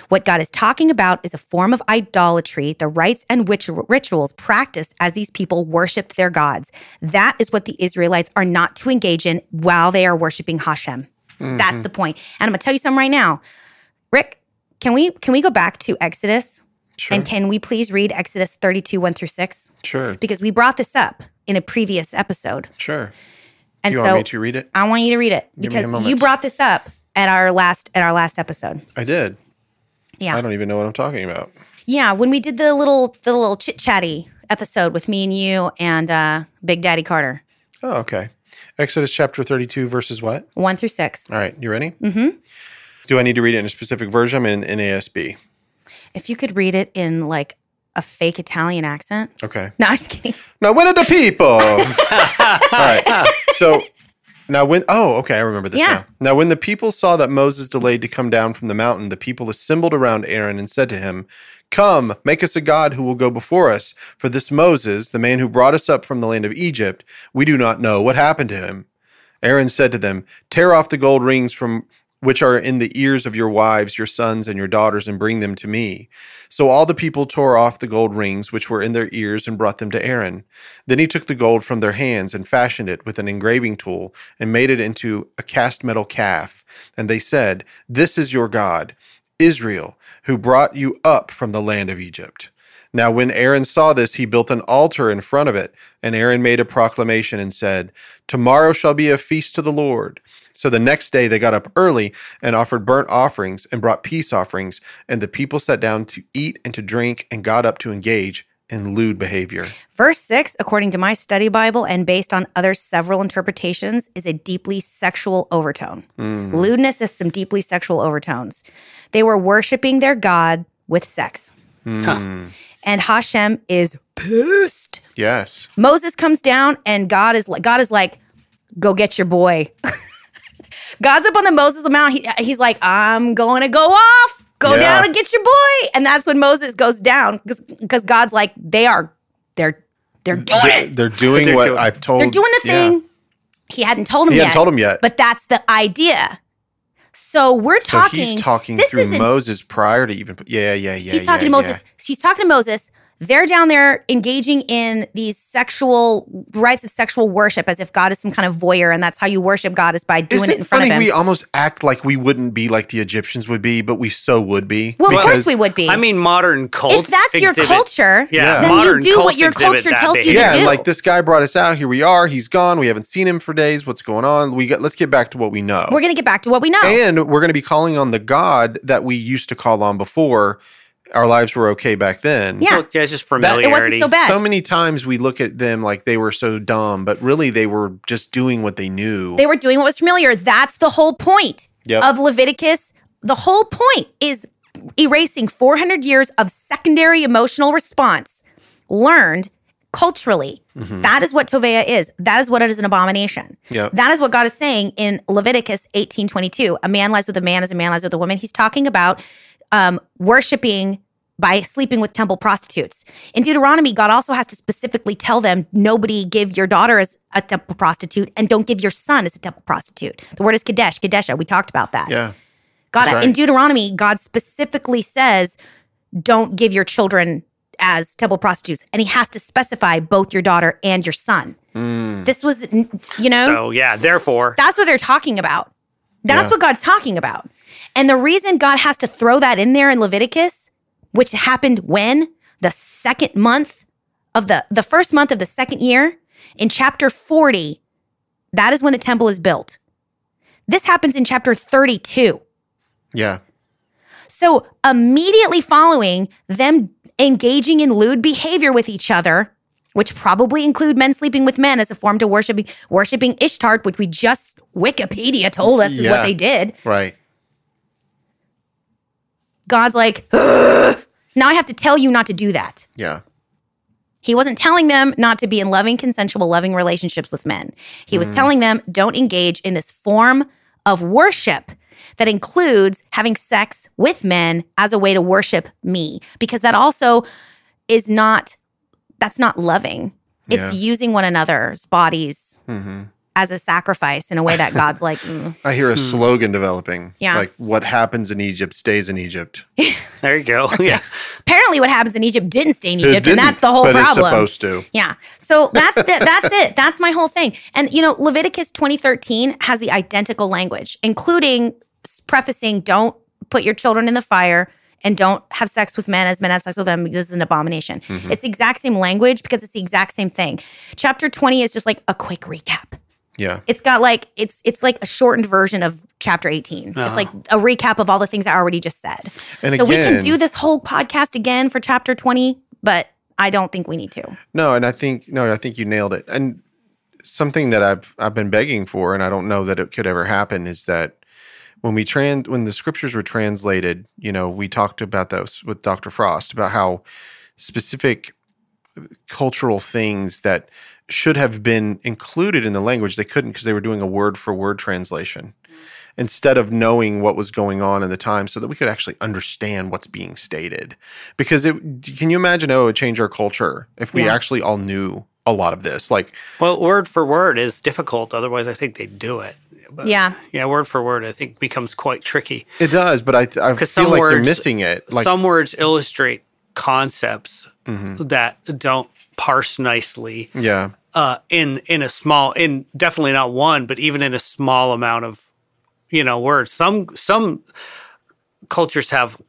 What God is talking about is a form of idolatry, the rites and rituals practiced as these people worshiped their gods. That is what the Israelites are not to engage in while they are worshiping Hashem. That's the point. And I'm gonna tell you something right now. Rick, can we can we go back to Exodus? Sure. And can we please read Exodus 32, 1 through 6? Sure. Because we brought this up in a previous episode. Sure. And you so want me to read it? I want you to read it a because you brought this up at our last at our last episode. I did. Yeah. I don't even know what I'm talking about. Yeah, when we did the little the little chit chatty episode with me and you and uh, Big Daddy Carter, Oh, okay. Exodus chapter 32, verses what? one through six. All right. You ready? Mm-hmm. Do I need to read it in a specific version? I'm in, in ASB. If you could read it in like a fake Italian accent. Okay. No, I'm just kidding. Now, when are the people? All right. So now, when, oh, okay, I remember this Yeah. now. Now, when the people saw that Moses delayed to come down from the mountain, the people assembled around Aaron and said to him, Come, make us a God who will go before us. For this Moses, the man who brought us up from the land of Egypt, we do not know what happened to him. Aaron said to them, Tear off the gold rings from which are in the ears of your wives, your sons, and your daughters, and bring them to me. So all the people tore off the gold rings which were in their ears and brought them to Aaron. Then he took the gold from their hands and fashioned it with an engraving tool and made it into a cast metal calf. And they said, This is your God, Israel, who brought you up from the land of Egypt. Now, when Aaron saw this, he built an altar in front of it, and Aaron made a proclamation and said, Tomorrow shall be a feast to the Lord. So the next day they got up early and offered burnt offerings and brought peace offerings, and the people sat down to eat and to drink and got up to engage in lewd behavior. Verse 6, according to my study Bible and based on other several interpretations, is a deeply sexual overtone. Hmm. Lewdness is some deeply sexual overtones. They were worshiping their God with sex. Hmm. And Hashem is pissed. Yes. Moses comes down and God is like God is like, go get your boy. God's up on the Moses Mount. He, he's like, I'm going to go off. Go Yeah. down and get your boy. And that's when Moses goes down because God's like, they are, they're, they're doing They're, it. they're doing They're what doing- I've told. They're doing the Yeah. thing. He hadn't told him He yet. hadn't told him yet. But that's the idea. So we're so talking. he's talking through Moses prior to even. Yeah, yeah, yeah. he's talking yeah, to Moses. He's talking to Moses. They're down there engaging in these sexual rites of sexual worship as if God is some kind of voyeur, and that's how you worship God is by doing Isn't it in front funny of him. we almost act like we wouldn't be like the Egyptians would be, but we so would be. well, of course we would be. I mean, modern cults. if that's your culture, Yeah, then you modern do what your culture tells you to behavior. Yeah, like this guy brought us out. Here we are. He's gone. We haven't seen him for days. What's going on? We got. Let's get back to what we know. We're gonna get back to what we know. and we're going to be calling on the God that we used to call on before our lives were okay back then. yeah, Well, yeah, it's just it wasn't familiarity. so bad. So many times we look at them like they were so dumb, but really they were just doing what they knew. They were doing what was familiar. That's the whole point Yep. of Leviticus. The whole point is erasing 400 years of secondary emotional response learned culturally. Mm-hmm. That is what Tovea is. That is what it is an abomination. Yep. That is what God is saying in Leviticus 18:22. A man lies with a man as a man lies with a woman. He's talking about um, worshiping by sleeping with temple prostitutes. In Deuteronomy, God also has to specifically tell them nobody give your daughter as a temple prostitute and don't give your son as a temple prostitute. The word is Kadesh, Kadesha. We talked about that. Yeah. God That's in. Deuteronomy, God specifically says, don't give your children as temple prostitutes. And he has to specify both your daughter and your son. Mm. This was, you know, So yeah, therefore, that's what they're talking about. That's Yeah. what God's talking about. And the reason God has to throw that in there in Leviticus, which happened when the second month of the the first month of the second year in chapter 40, that is when the temple is built. This happens in chapter 32. Yeah. So immediately following them engaging in lewd behavior with each other, which probably include men sleeping with men as a form to worshiping worshiping Ishtar, which we just Wikipedia told us is Yeah. what they did. Right. God's like, "Ugh." now I have to tell you not to do that. Yeah. He wasn't telling them not to be in loving, consensual, loving relationships with men. He was telling them don't engage in this form of worship that includes having sex with men as a way to worship me, because that also is not, that's not loving. It's Yeah. using one another's bodies hmm as a sacrifice in a way that God's like, mm. I hear a slogan developing. Hmm. Yeah. Like what happens in Egypt stays in Egypt. there you go. Yeah. apparently what happens in Egypt didn't stay in Egypt, and that's the whole but problem. It's supposed to. Yeah. So that's the, that's it. That's my whole thing. And you know, Leviticus 2013 has the identical language, including prefacing don't put your children in the fire and don't have sex with men as men have sex with them because this is an abomination. Mm-hmm. It's the exact same language because it's the exact same thing. Chapter 20 is just like a quick recap. Yeah. It's got like it's it's like a shortened version of chapter 18. It's Oh. like a recap of all the things I already just said. And so we can do this whole podcast again for chapter 20, but I don't think we need to. No, and I think no, I think you nailed it. And something that I've I've been begging for, and I don't know that it could ever happen, is that when we trans when the scriptures were translated, you know, we talked about those with Dr. Frost about how specific cultural things that should have been included in the language they couldn't because they were doing a word for word translation instead of knowing what was going on in the time so that we could actually understand what's being stated because it can you imagine how it would change our culture if we Yeah. actually all knew a lot of this like Well, word for word is difficult. Otherwise, I think they'd do it. But Yeah. yeah, word for word, I think becomes quite tricky. it does but i, I feel 'Cause some like they're missing it like Some words illustrate concepts Mhm. that don't parse nicely yeah uh, in in a small, in definitely not one, but even in a small amount of you know words. Some some cultures have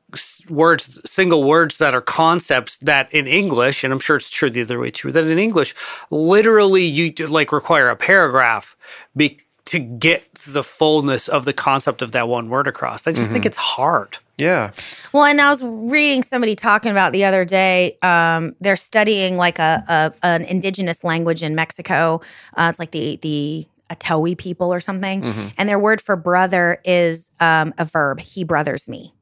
words, single words that are concepts that in English, and I'm sure it's true the other way too. That in English, literally you like require a paragraph be, to get the fullness of the concept of that one word across. I just think it's hard. yeah Well, and I was reading somebody talking about the other day. Um, they're studying like a, a an indigenous language in Mexico. Uh, it's like the the Atowi people or something, and their word for brother is um, a verb. He brothers me,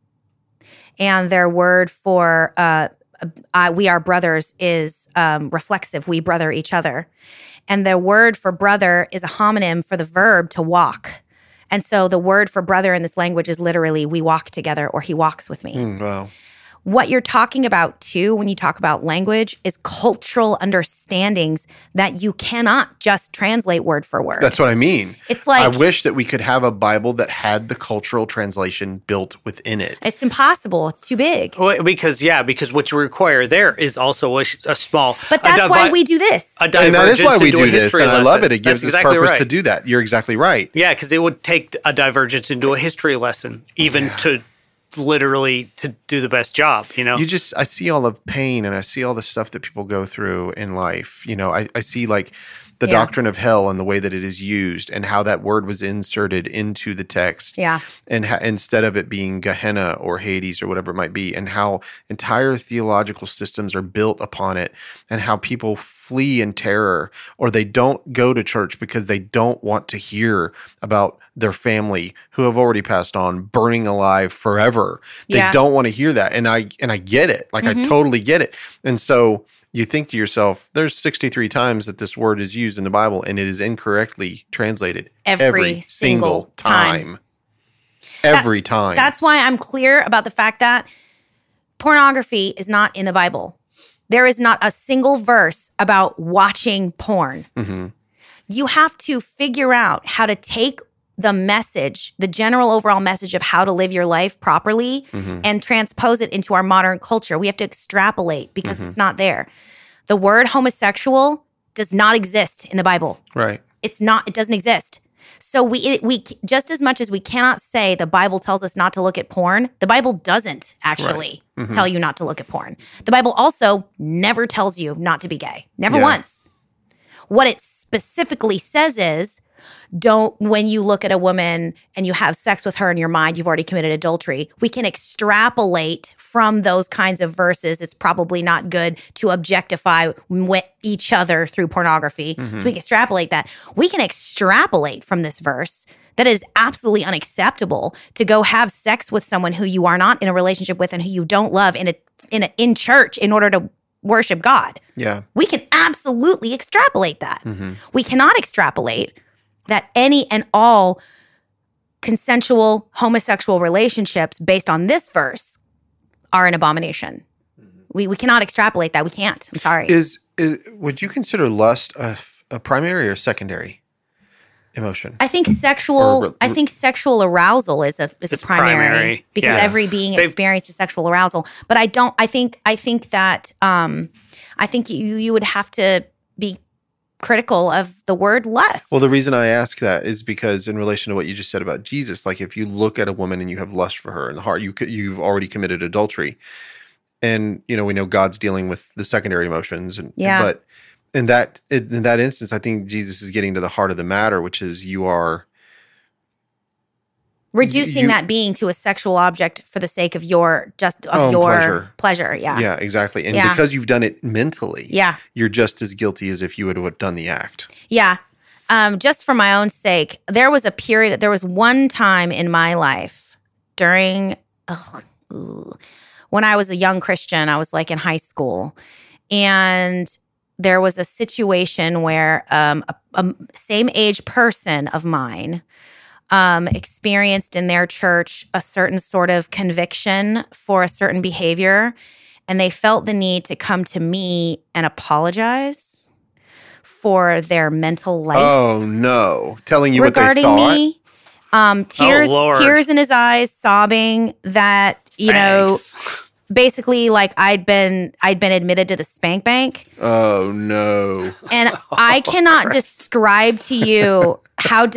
and their word for uh, we are brothers is um, reflexive. We brother each other, and the word for brother is a homonym for the verb to walk. And so the word for brother in this language is literally we walk together or he walks with me. Mm, wow What you're talking about too when you talk about language is cultural understandings that you cannot just translate word for word. that's what i mean it's like i wish that we could have a bible that had the cultural translation built within it it's impossible. It's too big. Well, because yeah, because what you require there is also a, a small. But a that's why divi- we do this. a and that is why we do this history and i love it it gives That's us exactly purpose right. to do that you're exactly right Yeah, because it would take a divergence into a history lesson, even to literally to do the best job. You know, you just i see all of pain and i see all the stuff that people go through in life you know i, I see like the Yeah. doctrine of hell and the way that it is used and how that word was inserted into the text Yeah. and ha- instead of it being Gehenna or Hades or whatever it might be, and how entire theological systems are built upon it, and how people flee in terror or they don't go to church because they don't want to hear about their family who have already passed on burning alive forever. They Yeah. don't want to hear that, and I and I get it, like I Mhm. totally get it, and so. You think to yourself, there's 63 times that this word is used in the Bible and it is incorrectly translated Every, single time. Every time. That's why I'm clear about the fact that pornography is not in the Bible. There is not a single verse about watching porn. hmm You have to figure out how to take the message, the general overall message of how to live your life properly hmm and transpose it into our modern culture. We have to extrapolate because Mhm. it's not there. The word homosexual does not exist in the Bible. Right. It's not. It doesn't exist. So we it, we just as much as we cannot say the Bible tells us not to look at porn, the Bible doesn't actually Mhm. tell you not to look at porn. The Bible also never tells you not to be gay. Never Yeah. once. What it specifically says is don't when you look at a woman and you have sex with her in your mind you've already committed adultery. We can extrapolate from those kinds of verses. It's probably not good to objectify each other through pornography. So we can extrapolate that. We can extrapolate from this verse that it is absolutely unacceptable to go have sex with someone who you are not in a relationship with and who you don't love in a in a in church in order to worship God. Yeah. we can absolutely extrapolate that. Hmm we cannot extrapolate that any and all consensual homosexual relationships based on this verse are an abomination. We, we cannot extrapolate that. We can't. I'm sorry. Is, is would you consider lust a, a primary or secondary emotion? I think Or sexual. re- I think sexual arousal is a is a primary, primary, because yeah. every being They've- experiences sexual arousal. But I don't. I think. I think that. Um, I think you you would have to be critical of the word lust. Well, the reason I ask that is because in relation to what you just said about Jesus, like if you look at a woman and you have lust for her in the heart, you could, you've already committed adultery. And you know, we know God's dealing with the secondary emotions and Yeah. but in that in that instance, I think Jesus is getting to the heart of the matter, which is you are reducing you- that being to a sexual object for the sake of your just of your pleasure. pleasure. Yeah. yeah, exactly. And Yeah. because you've done it mentally, Yeah. you're just as guilty as if you would have done the act. Yeah. Um, just for my own sake, there was a period, there was one time in my life during ugh, when I was a young Christian, I was like in high school, and there was a situation where um, a, a same age person of mine um, experienced in their church a certain sort of conviction for a certain behavior, and they felt the need to come to me and apologize for their mental life Oh no! Telling you what they regarding thought. me. Um, tears, Lord. tears in his eyes, sobbing that you know, basically like I'd been I'd been admitted to the spank bank, Oh no! and I cannot describe to you how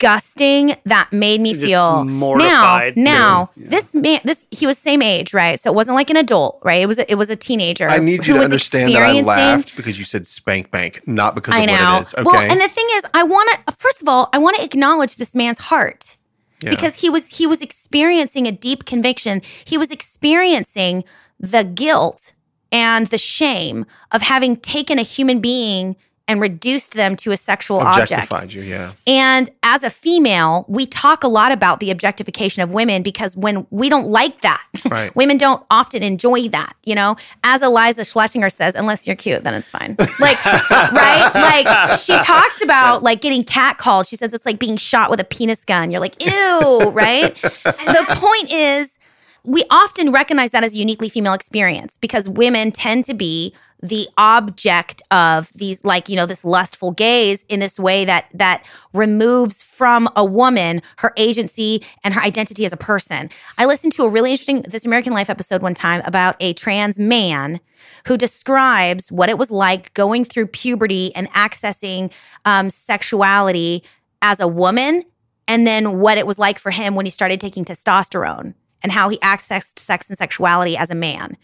disgusting that made me Just feel. mortified. Now, now Yeah. this man, this he was same age, right? So it wasn't like an adult, right? It was a, it was a teenager. I need you to understand that I laughed because you said spank bank, not because I of know. what it is. Okay. Well, and the thing is, I want to first of all, I want to acknowledge this man's heart Yeah. because he was he was experiencing a deep conviction. He was experiencing the guilt and the shame of having taken a human being and reduced them to a sexual object. objectified you, yeah. And as a female, we talk a lot about the objectification of women because when we don't like that, Right. women don't often enjoy that, you know? As Iliza Shlesinger says, unless you're cute, then it's fine. Like, right? Like, she talks about like getting catcalled. She says it's like being shot with a penis gun. You're like, ew, right? the point is, we often recognize that as a uniquely female experience because women tend to be the object of these like you know this lustful gaze in this way that that removes from a woman her agency and her identity as a person i listened to a really interesting this american life episode one time about a trans man who describes what it was like going through puberty and accessing um, sexuality as a woman and then what it was like for him when he started taking testosterone and how he accessed sex and sexuality as a man.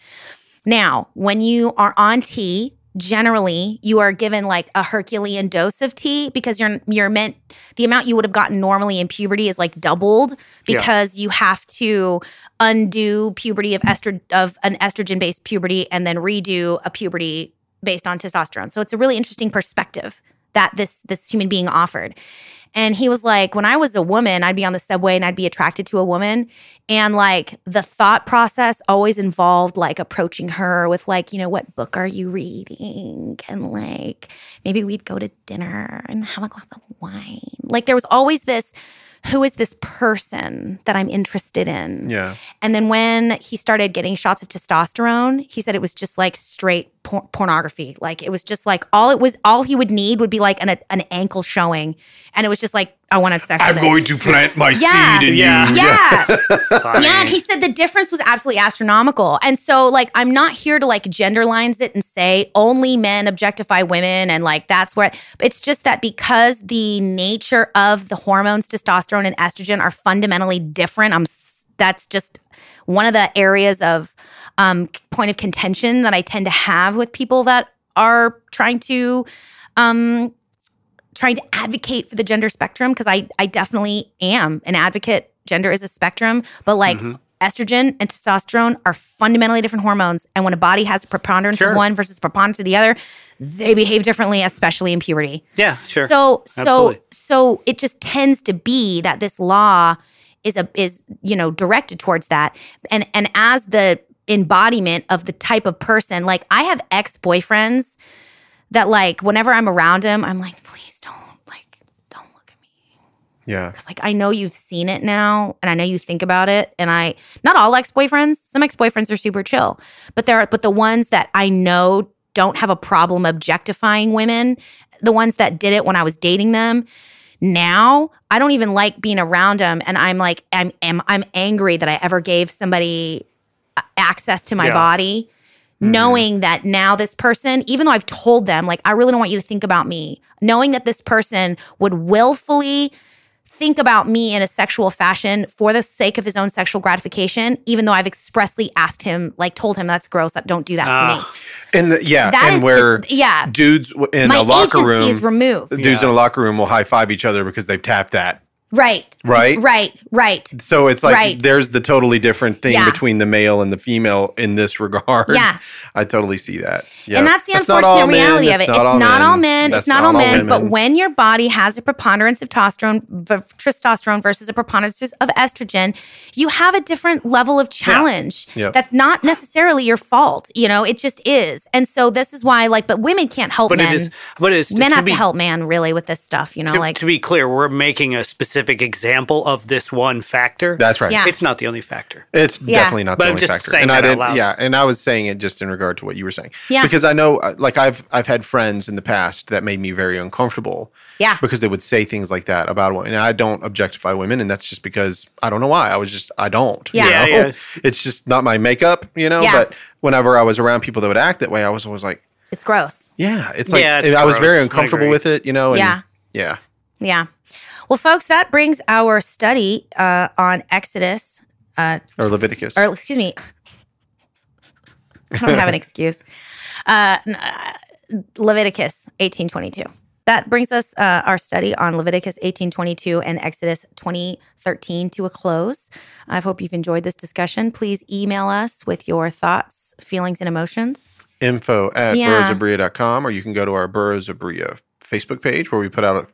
Now, when you are on tea, generally you are given like a Herculean dose of tea because you're you're meant the amount you would have gotten normally in puberty is like doubled Yeah. because you have to undo puberty of estro- of an estrogen based puberty and then redo a puberty based on testosterone. So it's a really interesting perspective that this this human being offered. And he was like, when I was a woman, I'd be on the subway and I'd be attracted to a woman. And like the thought process always involved like approaching her with like, you know, what book are you reading? And like maybe we'd go to dinner and have a glass of wine. Like there was always this, who is this person that I'm interested in? Yeah. And then when he started getting shots of testosterone, he said it was just like straight por- pornography. Like it was just like all it was, all he would need would be like an, an ankle showing. And it was just like, I want to sex with it. to plant my Yeah. seed in Yeah. you. Yeah. Funny. Yeah, and he said the difference was absolutely astronomical. And so, like, I'm not here to like gender lines it and say only men objectify women, and like that's where it's just that because the nature of the hormones, testosterone and estrogen, are fundamentally different. I'm that's just one of the areas of um, point of contention that I tend to have with people that are trying to um, trying to advocate for the gender spectrum because I I definitely am an advocate. Gender is a spectrum, but like Mm-hmm. Estrogen and testosterone are fundamentally different hormones, and when a body has a preponderance Sure. of one versus preponderance of the other, they behave differently, especially in puberty. Yeah, sure. So so Absolutely. so it just tends to be that this law is a is you know directed towards that, and and as the embodiment of the type of person, like I have ex boyfriends that like whenever I'm around him, I'm like, please don't like don't look at me Yeah. because like I know you've seen it now, and I know you think about it, and I not all ex boyfriends. Some ex boyfriends are super chill, but there are but the ones that I know don't have a problem objectifying women, the ones that did it when I was dating them. Now I don't even like being around them, and I'm like I'm I'm, I'm angry that I ever gave somebody access to my Yeah. body. Mm-hmm. Knowing that now this person, even though I've told them, like, I really don't want you to think about me, knowing that this person would willfully think about me in a sexual fashion for the sake of his own sexual gratification, even though I've expressly asked him, like told him that's gross, that don't do that to Ah. me. And the, yeah, That and is where just, yeah. dudes in My a locker agency room, is removed. the dudes in a locker room will high five each other because they've tapped that. Right. Right? Right. Right. So it's like Right. there's the totally different thing Yeah. between the male and the female in this regard. Yeah. I totally see that. Yeah. And that's the not unfortunate all men, reality of it. It's not all men. That's It's not all men. But when your body has a preponderance of testosterone, v- testosterone versus a preponderance of estrogen, you have a different level of challenge. Yep. That's not necessarily your fault. You know, it just is. And so this is why, like, but women can't help but men. it is. But it is. men to have be, to help man really with this stuff. You know, To, like to be clear, we're making a specific example of this one factor. that's right. Yeah. It's not the only factor. It's Yeah. definitely not But the I'm only just factor. saying and I that out didn't loud. yeah, and I was saying it just in regard to what you were saying. Yeah. Because I know uh, like I've I've had friends in the past that made me very uncomfortable yeah, because they would say things like that about women. And I don't objectify women and that's just because I don't know why. I was just I don't. you Yeah. know? Yeah, yeah. It's just not my makeup, you know, Yeah. but whenever I was around people that would act that way, I was always like, it's gross. yeah, it's like Yeah, it's I was very uncomfortable with it, you know, and Yeah. yeah. Yeah. Well, folks, that brings our study uh, on Exodus, uh, Or Leviticus. or excuse me, I don't have an excuse. Uh, uh, Leviticus eighteen twenty two. That brings us uh, our study on Leviticus eighteen twenty two and Exodus twenty thirteen to a close. I hope you've enjoyed this discussion. Please email us with your thoughts, feelings, and emotions. info at Yeah. burrosofberea.com or you can go to our Burros of Berea Facebook page where we put out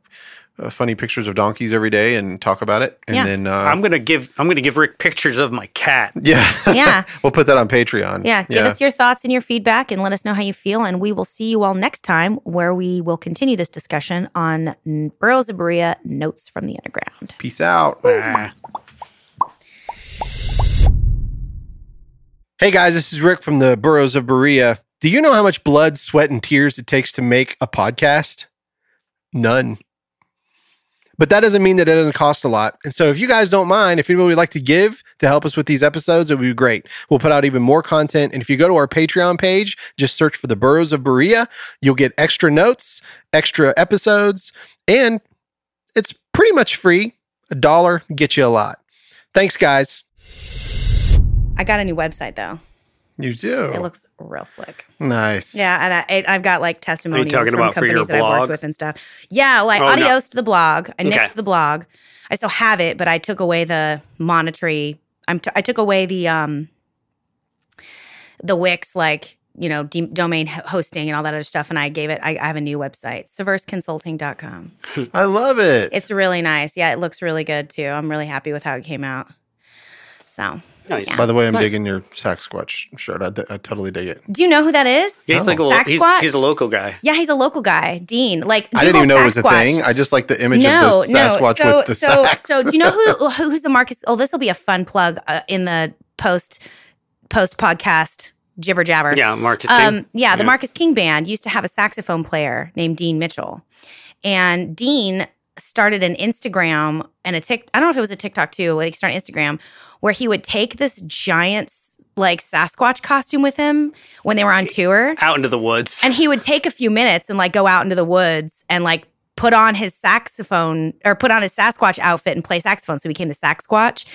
uh, funny pictures of donkeys every day and talk about it. And Yeah. then, uh, I'm gonna give. I'm gonna give Rick pictures of my cat. yeah, Yeah. we'll put that on Patreon. Yeah, give us your thoughts and your feedback and let us know how you feel. And we will see you all next time where we will continue this discussion on N- Burros of Berea Notes from the Underground. Peace out. Hey guys, this is Rick from the Burros of Berea. Do you know how much blood, sweat, and tears it takes to make a podcast? None. But that doesn't mean that it doesn't cost a lot. And so if you guys don't mind, if anybody would like to give to help us with these episodes, it would be great. We'll put out even more content. And if you go to our Patreon page, just search for the Burros of Berea, you'll get extra notes, extra episodes, and it's pretty much free. A dollar gets you a lot. Thanks, guys. I got a new website though. You do. It looks real slick. nice. Yeah, and I, it, I've got like testimonials talking from about for your companies that I've worked with and stuff. Yeah, like Oh, no. adios to the blog. I Okay. nixed the blog. I still have it, but I took away the monetary. I'm t- I took away the um the Wix like you know d- domain hosting and all that other stuff, and I gave it. I, I have a new website, subverseconsulting.com. I love it. It's really nice. Yeah, it looks really good too. I'm really happy with how it came out. So, Nice. By the way, I'm Nice. digging your Sasquatch shirt. I, d- I totally dig it. do you know who that is? Yeah, he's like a lo- he's, he's a local guy. Yeah, he's a local guy, Dean. Like I didn't even know it was a thing. I just like the image of the Sasquatch so, with the so, sax. So, do you know who who- who's the Marcus? Oh, this will be a fun plug uh, in the post post podcast jibber jabber. Yeah, Marcus. King. Um, yeah, the Yeah. Marcus King band used to have a saxophone player named Dean Mitchell, and Dean started an Instagram and a Tik. I don't know if it was a TikTok too. Like started Instagram where he would take this giant like Sasquatch costume with him when they were on tour out into the woods. and he would take a few minutes and like go out into the woods and like put on his saxophone or put on his Sasquatch outfit and play saxophone. So he became the Sasquatch.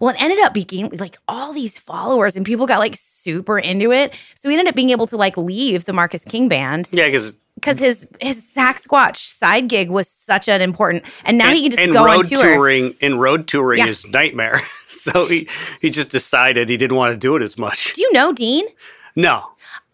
Well, it ended up being like all these followers and people got like super into it. So he ended up being able to like leave the Marcus King band yeah, because because his his Saxquatch side gig was such an important. And now and, he can just and go road on tour. touring and road touring Yeah. is nightmare. so he he just decided he didn't want to do it as much. Do you know Dean? No,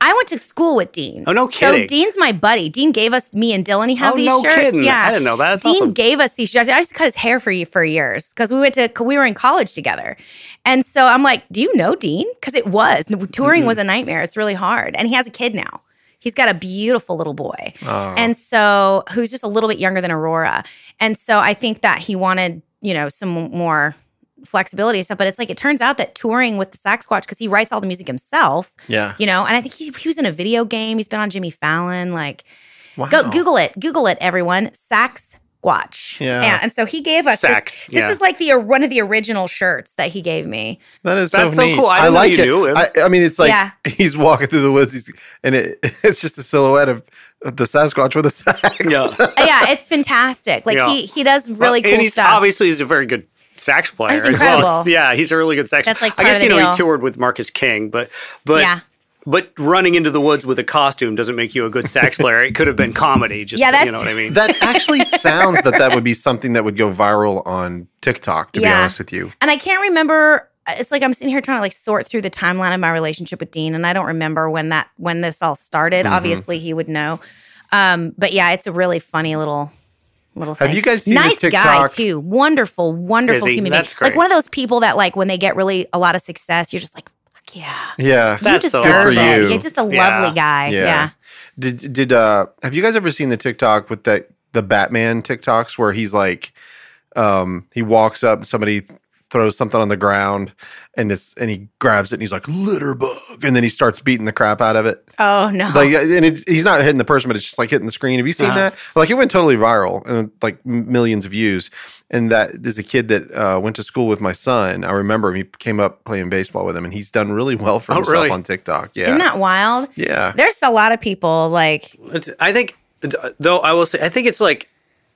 I went to school with Dean. Oh, no kidding! So. Dean's my buddy. Dean gave us me and Dylan. He have Oh, these no shirts. kidding. Yeah, I didn't know that. That's Dean awesome. gave us these shirts. I used to cut his hair for you for years because we went to we were in college together, and so I'm like, "Do you know Dean?" Because it was touring mm-hmm. was a nightmare. It's really hard, and he has a kid now. He's got a beautiful little boy, Oh. and so who's just a little bit younger than Aurora, and so I think that he wanted you know some more flexibility and stuff. But it's like it turns out that touring with the Saxquatch because he writes all the music himself yeah. you know and i think he, he was in a video game he's been on jimmy fallon like Wow. go google it google it everyone sax squatch Yeah. and so he gave us Sax, this, this yeah. is like the one of the original shirts that he gave me That is That's so so cool. I didn't like you it. knew. I, I mean, it's like Yeah. he's walking through the woods, he's, and it, it's just a silhouette of the Sasquatch with a sax. yeah. Uh, yeah it's fantastic like Yeah. he he does really Well, cool and he's stuff obviously he's a very good sax player He's as well. incredible. Yeah, he's a really good sax. That's, like, I guess of you the know deal. he toured with Marcus King, but but yeah but running into the woods with a costume doesn't make you a good sax player. It could have been comedy. Just Yeah, you know what I mean. That actually sounds that that would be something that would go viral on TikTok. To be honest with you, and i can't remember it's like i'm sitting here trying to like sort through the timeline of my relationship with dean and i don't remember when that when this all started Mhm. obviously he would know um but yeah it's a really funny little little thing. Have you guys seen the nice guy TikTok? too wonderful wonderful Is human being like one of those people that like when they get really a lot of success you're just like fuck yeah yeah. That's you so deserve good for you. You're just a Yeah. lovely guy Yeah. yeah. Did did uh have you guys ever seen the TikTok with that the Batman TikToks where he's like um he walks up somebody throws something on the ground and it's and he grabs it and he's like litter bug and then he starts beating the crap out of it. Oh no. Like and it, he's not hitting the person but it's just like hitting the screen. Have you seen Uh-huh. that? Like it went totally viral and like millions of views. And that there's a kid that uh, went to school with my son. I remember him. He came up playing baseball with him and he's done really well for Oh, himself really? on tiktok. Yeah. Isn't that wild? Yeah. There's a lot of people like I think, though, I will say, I think it's like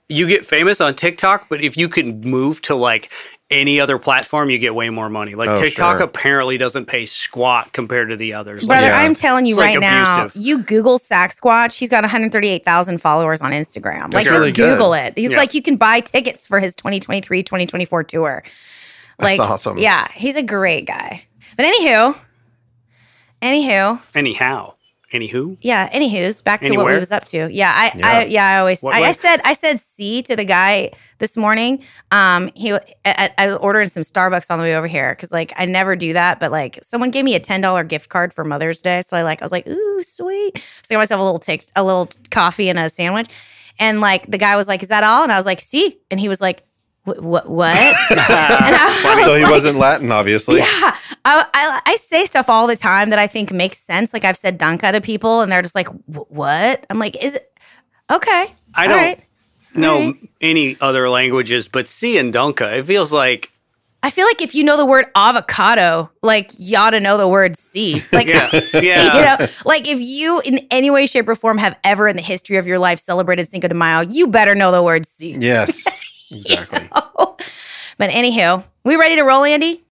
you get famous on TikTok, but if you can move to like any other platform, you get way more money. Like Oh, TikTok sure. apparently doesn't pay squat compared to the others. Like, Brother, Yeah. I'm telling you It's, like, right now, abusive. you Google Sasquatch, he's got 138,000 followers on Instagram. Like, really just good. Google it. He's Yeah. like, you can buy tickets for his 2023 2024 tour. That's Like, awesome. Yeah, he's a great guy. But anywho, anywho, anyhow, anywho, yeah, anywho's back to what we was up to. Yeah, I, Yeah. I, yeah, I always, What I, I said, I said C to the guy this morning. Um, he, I, I was ordering some Starbucks on the way over here because like I never do that, but like someone gave me a ten dollar gift card for Mother's Day, so I like, I was like, ooh, sweet. So I got myself a little text, a little coffee and a sandwich, and like the guy was like, is that all? And I was like, "See," and he was like, what, what, what? and I so was he like, wasn't latin obviously yeah, I, I I say stuff all the time that I think makes sense. Like I've said "danka" to people, and they're just like, "What?" I'm like, "Is it okay?" I all don't right." know Alright. any other languages, but C and Dunka, it feels like I feel like if you know the word avocado, like you ought to know the word "see." Like, yeah, yeah. you know, like if you in any way, shape, or form have ever in the history of your life celebrated Cinco de Mayo, you better know the word "see." yes exactly but anywho, we ready to roll, Andy?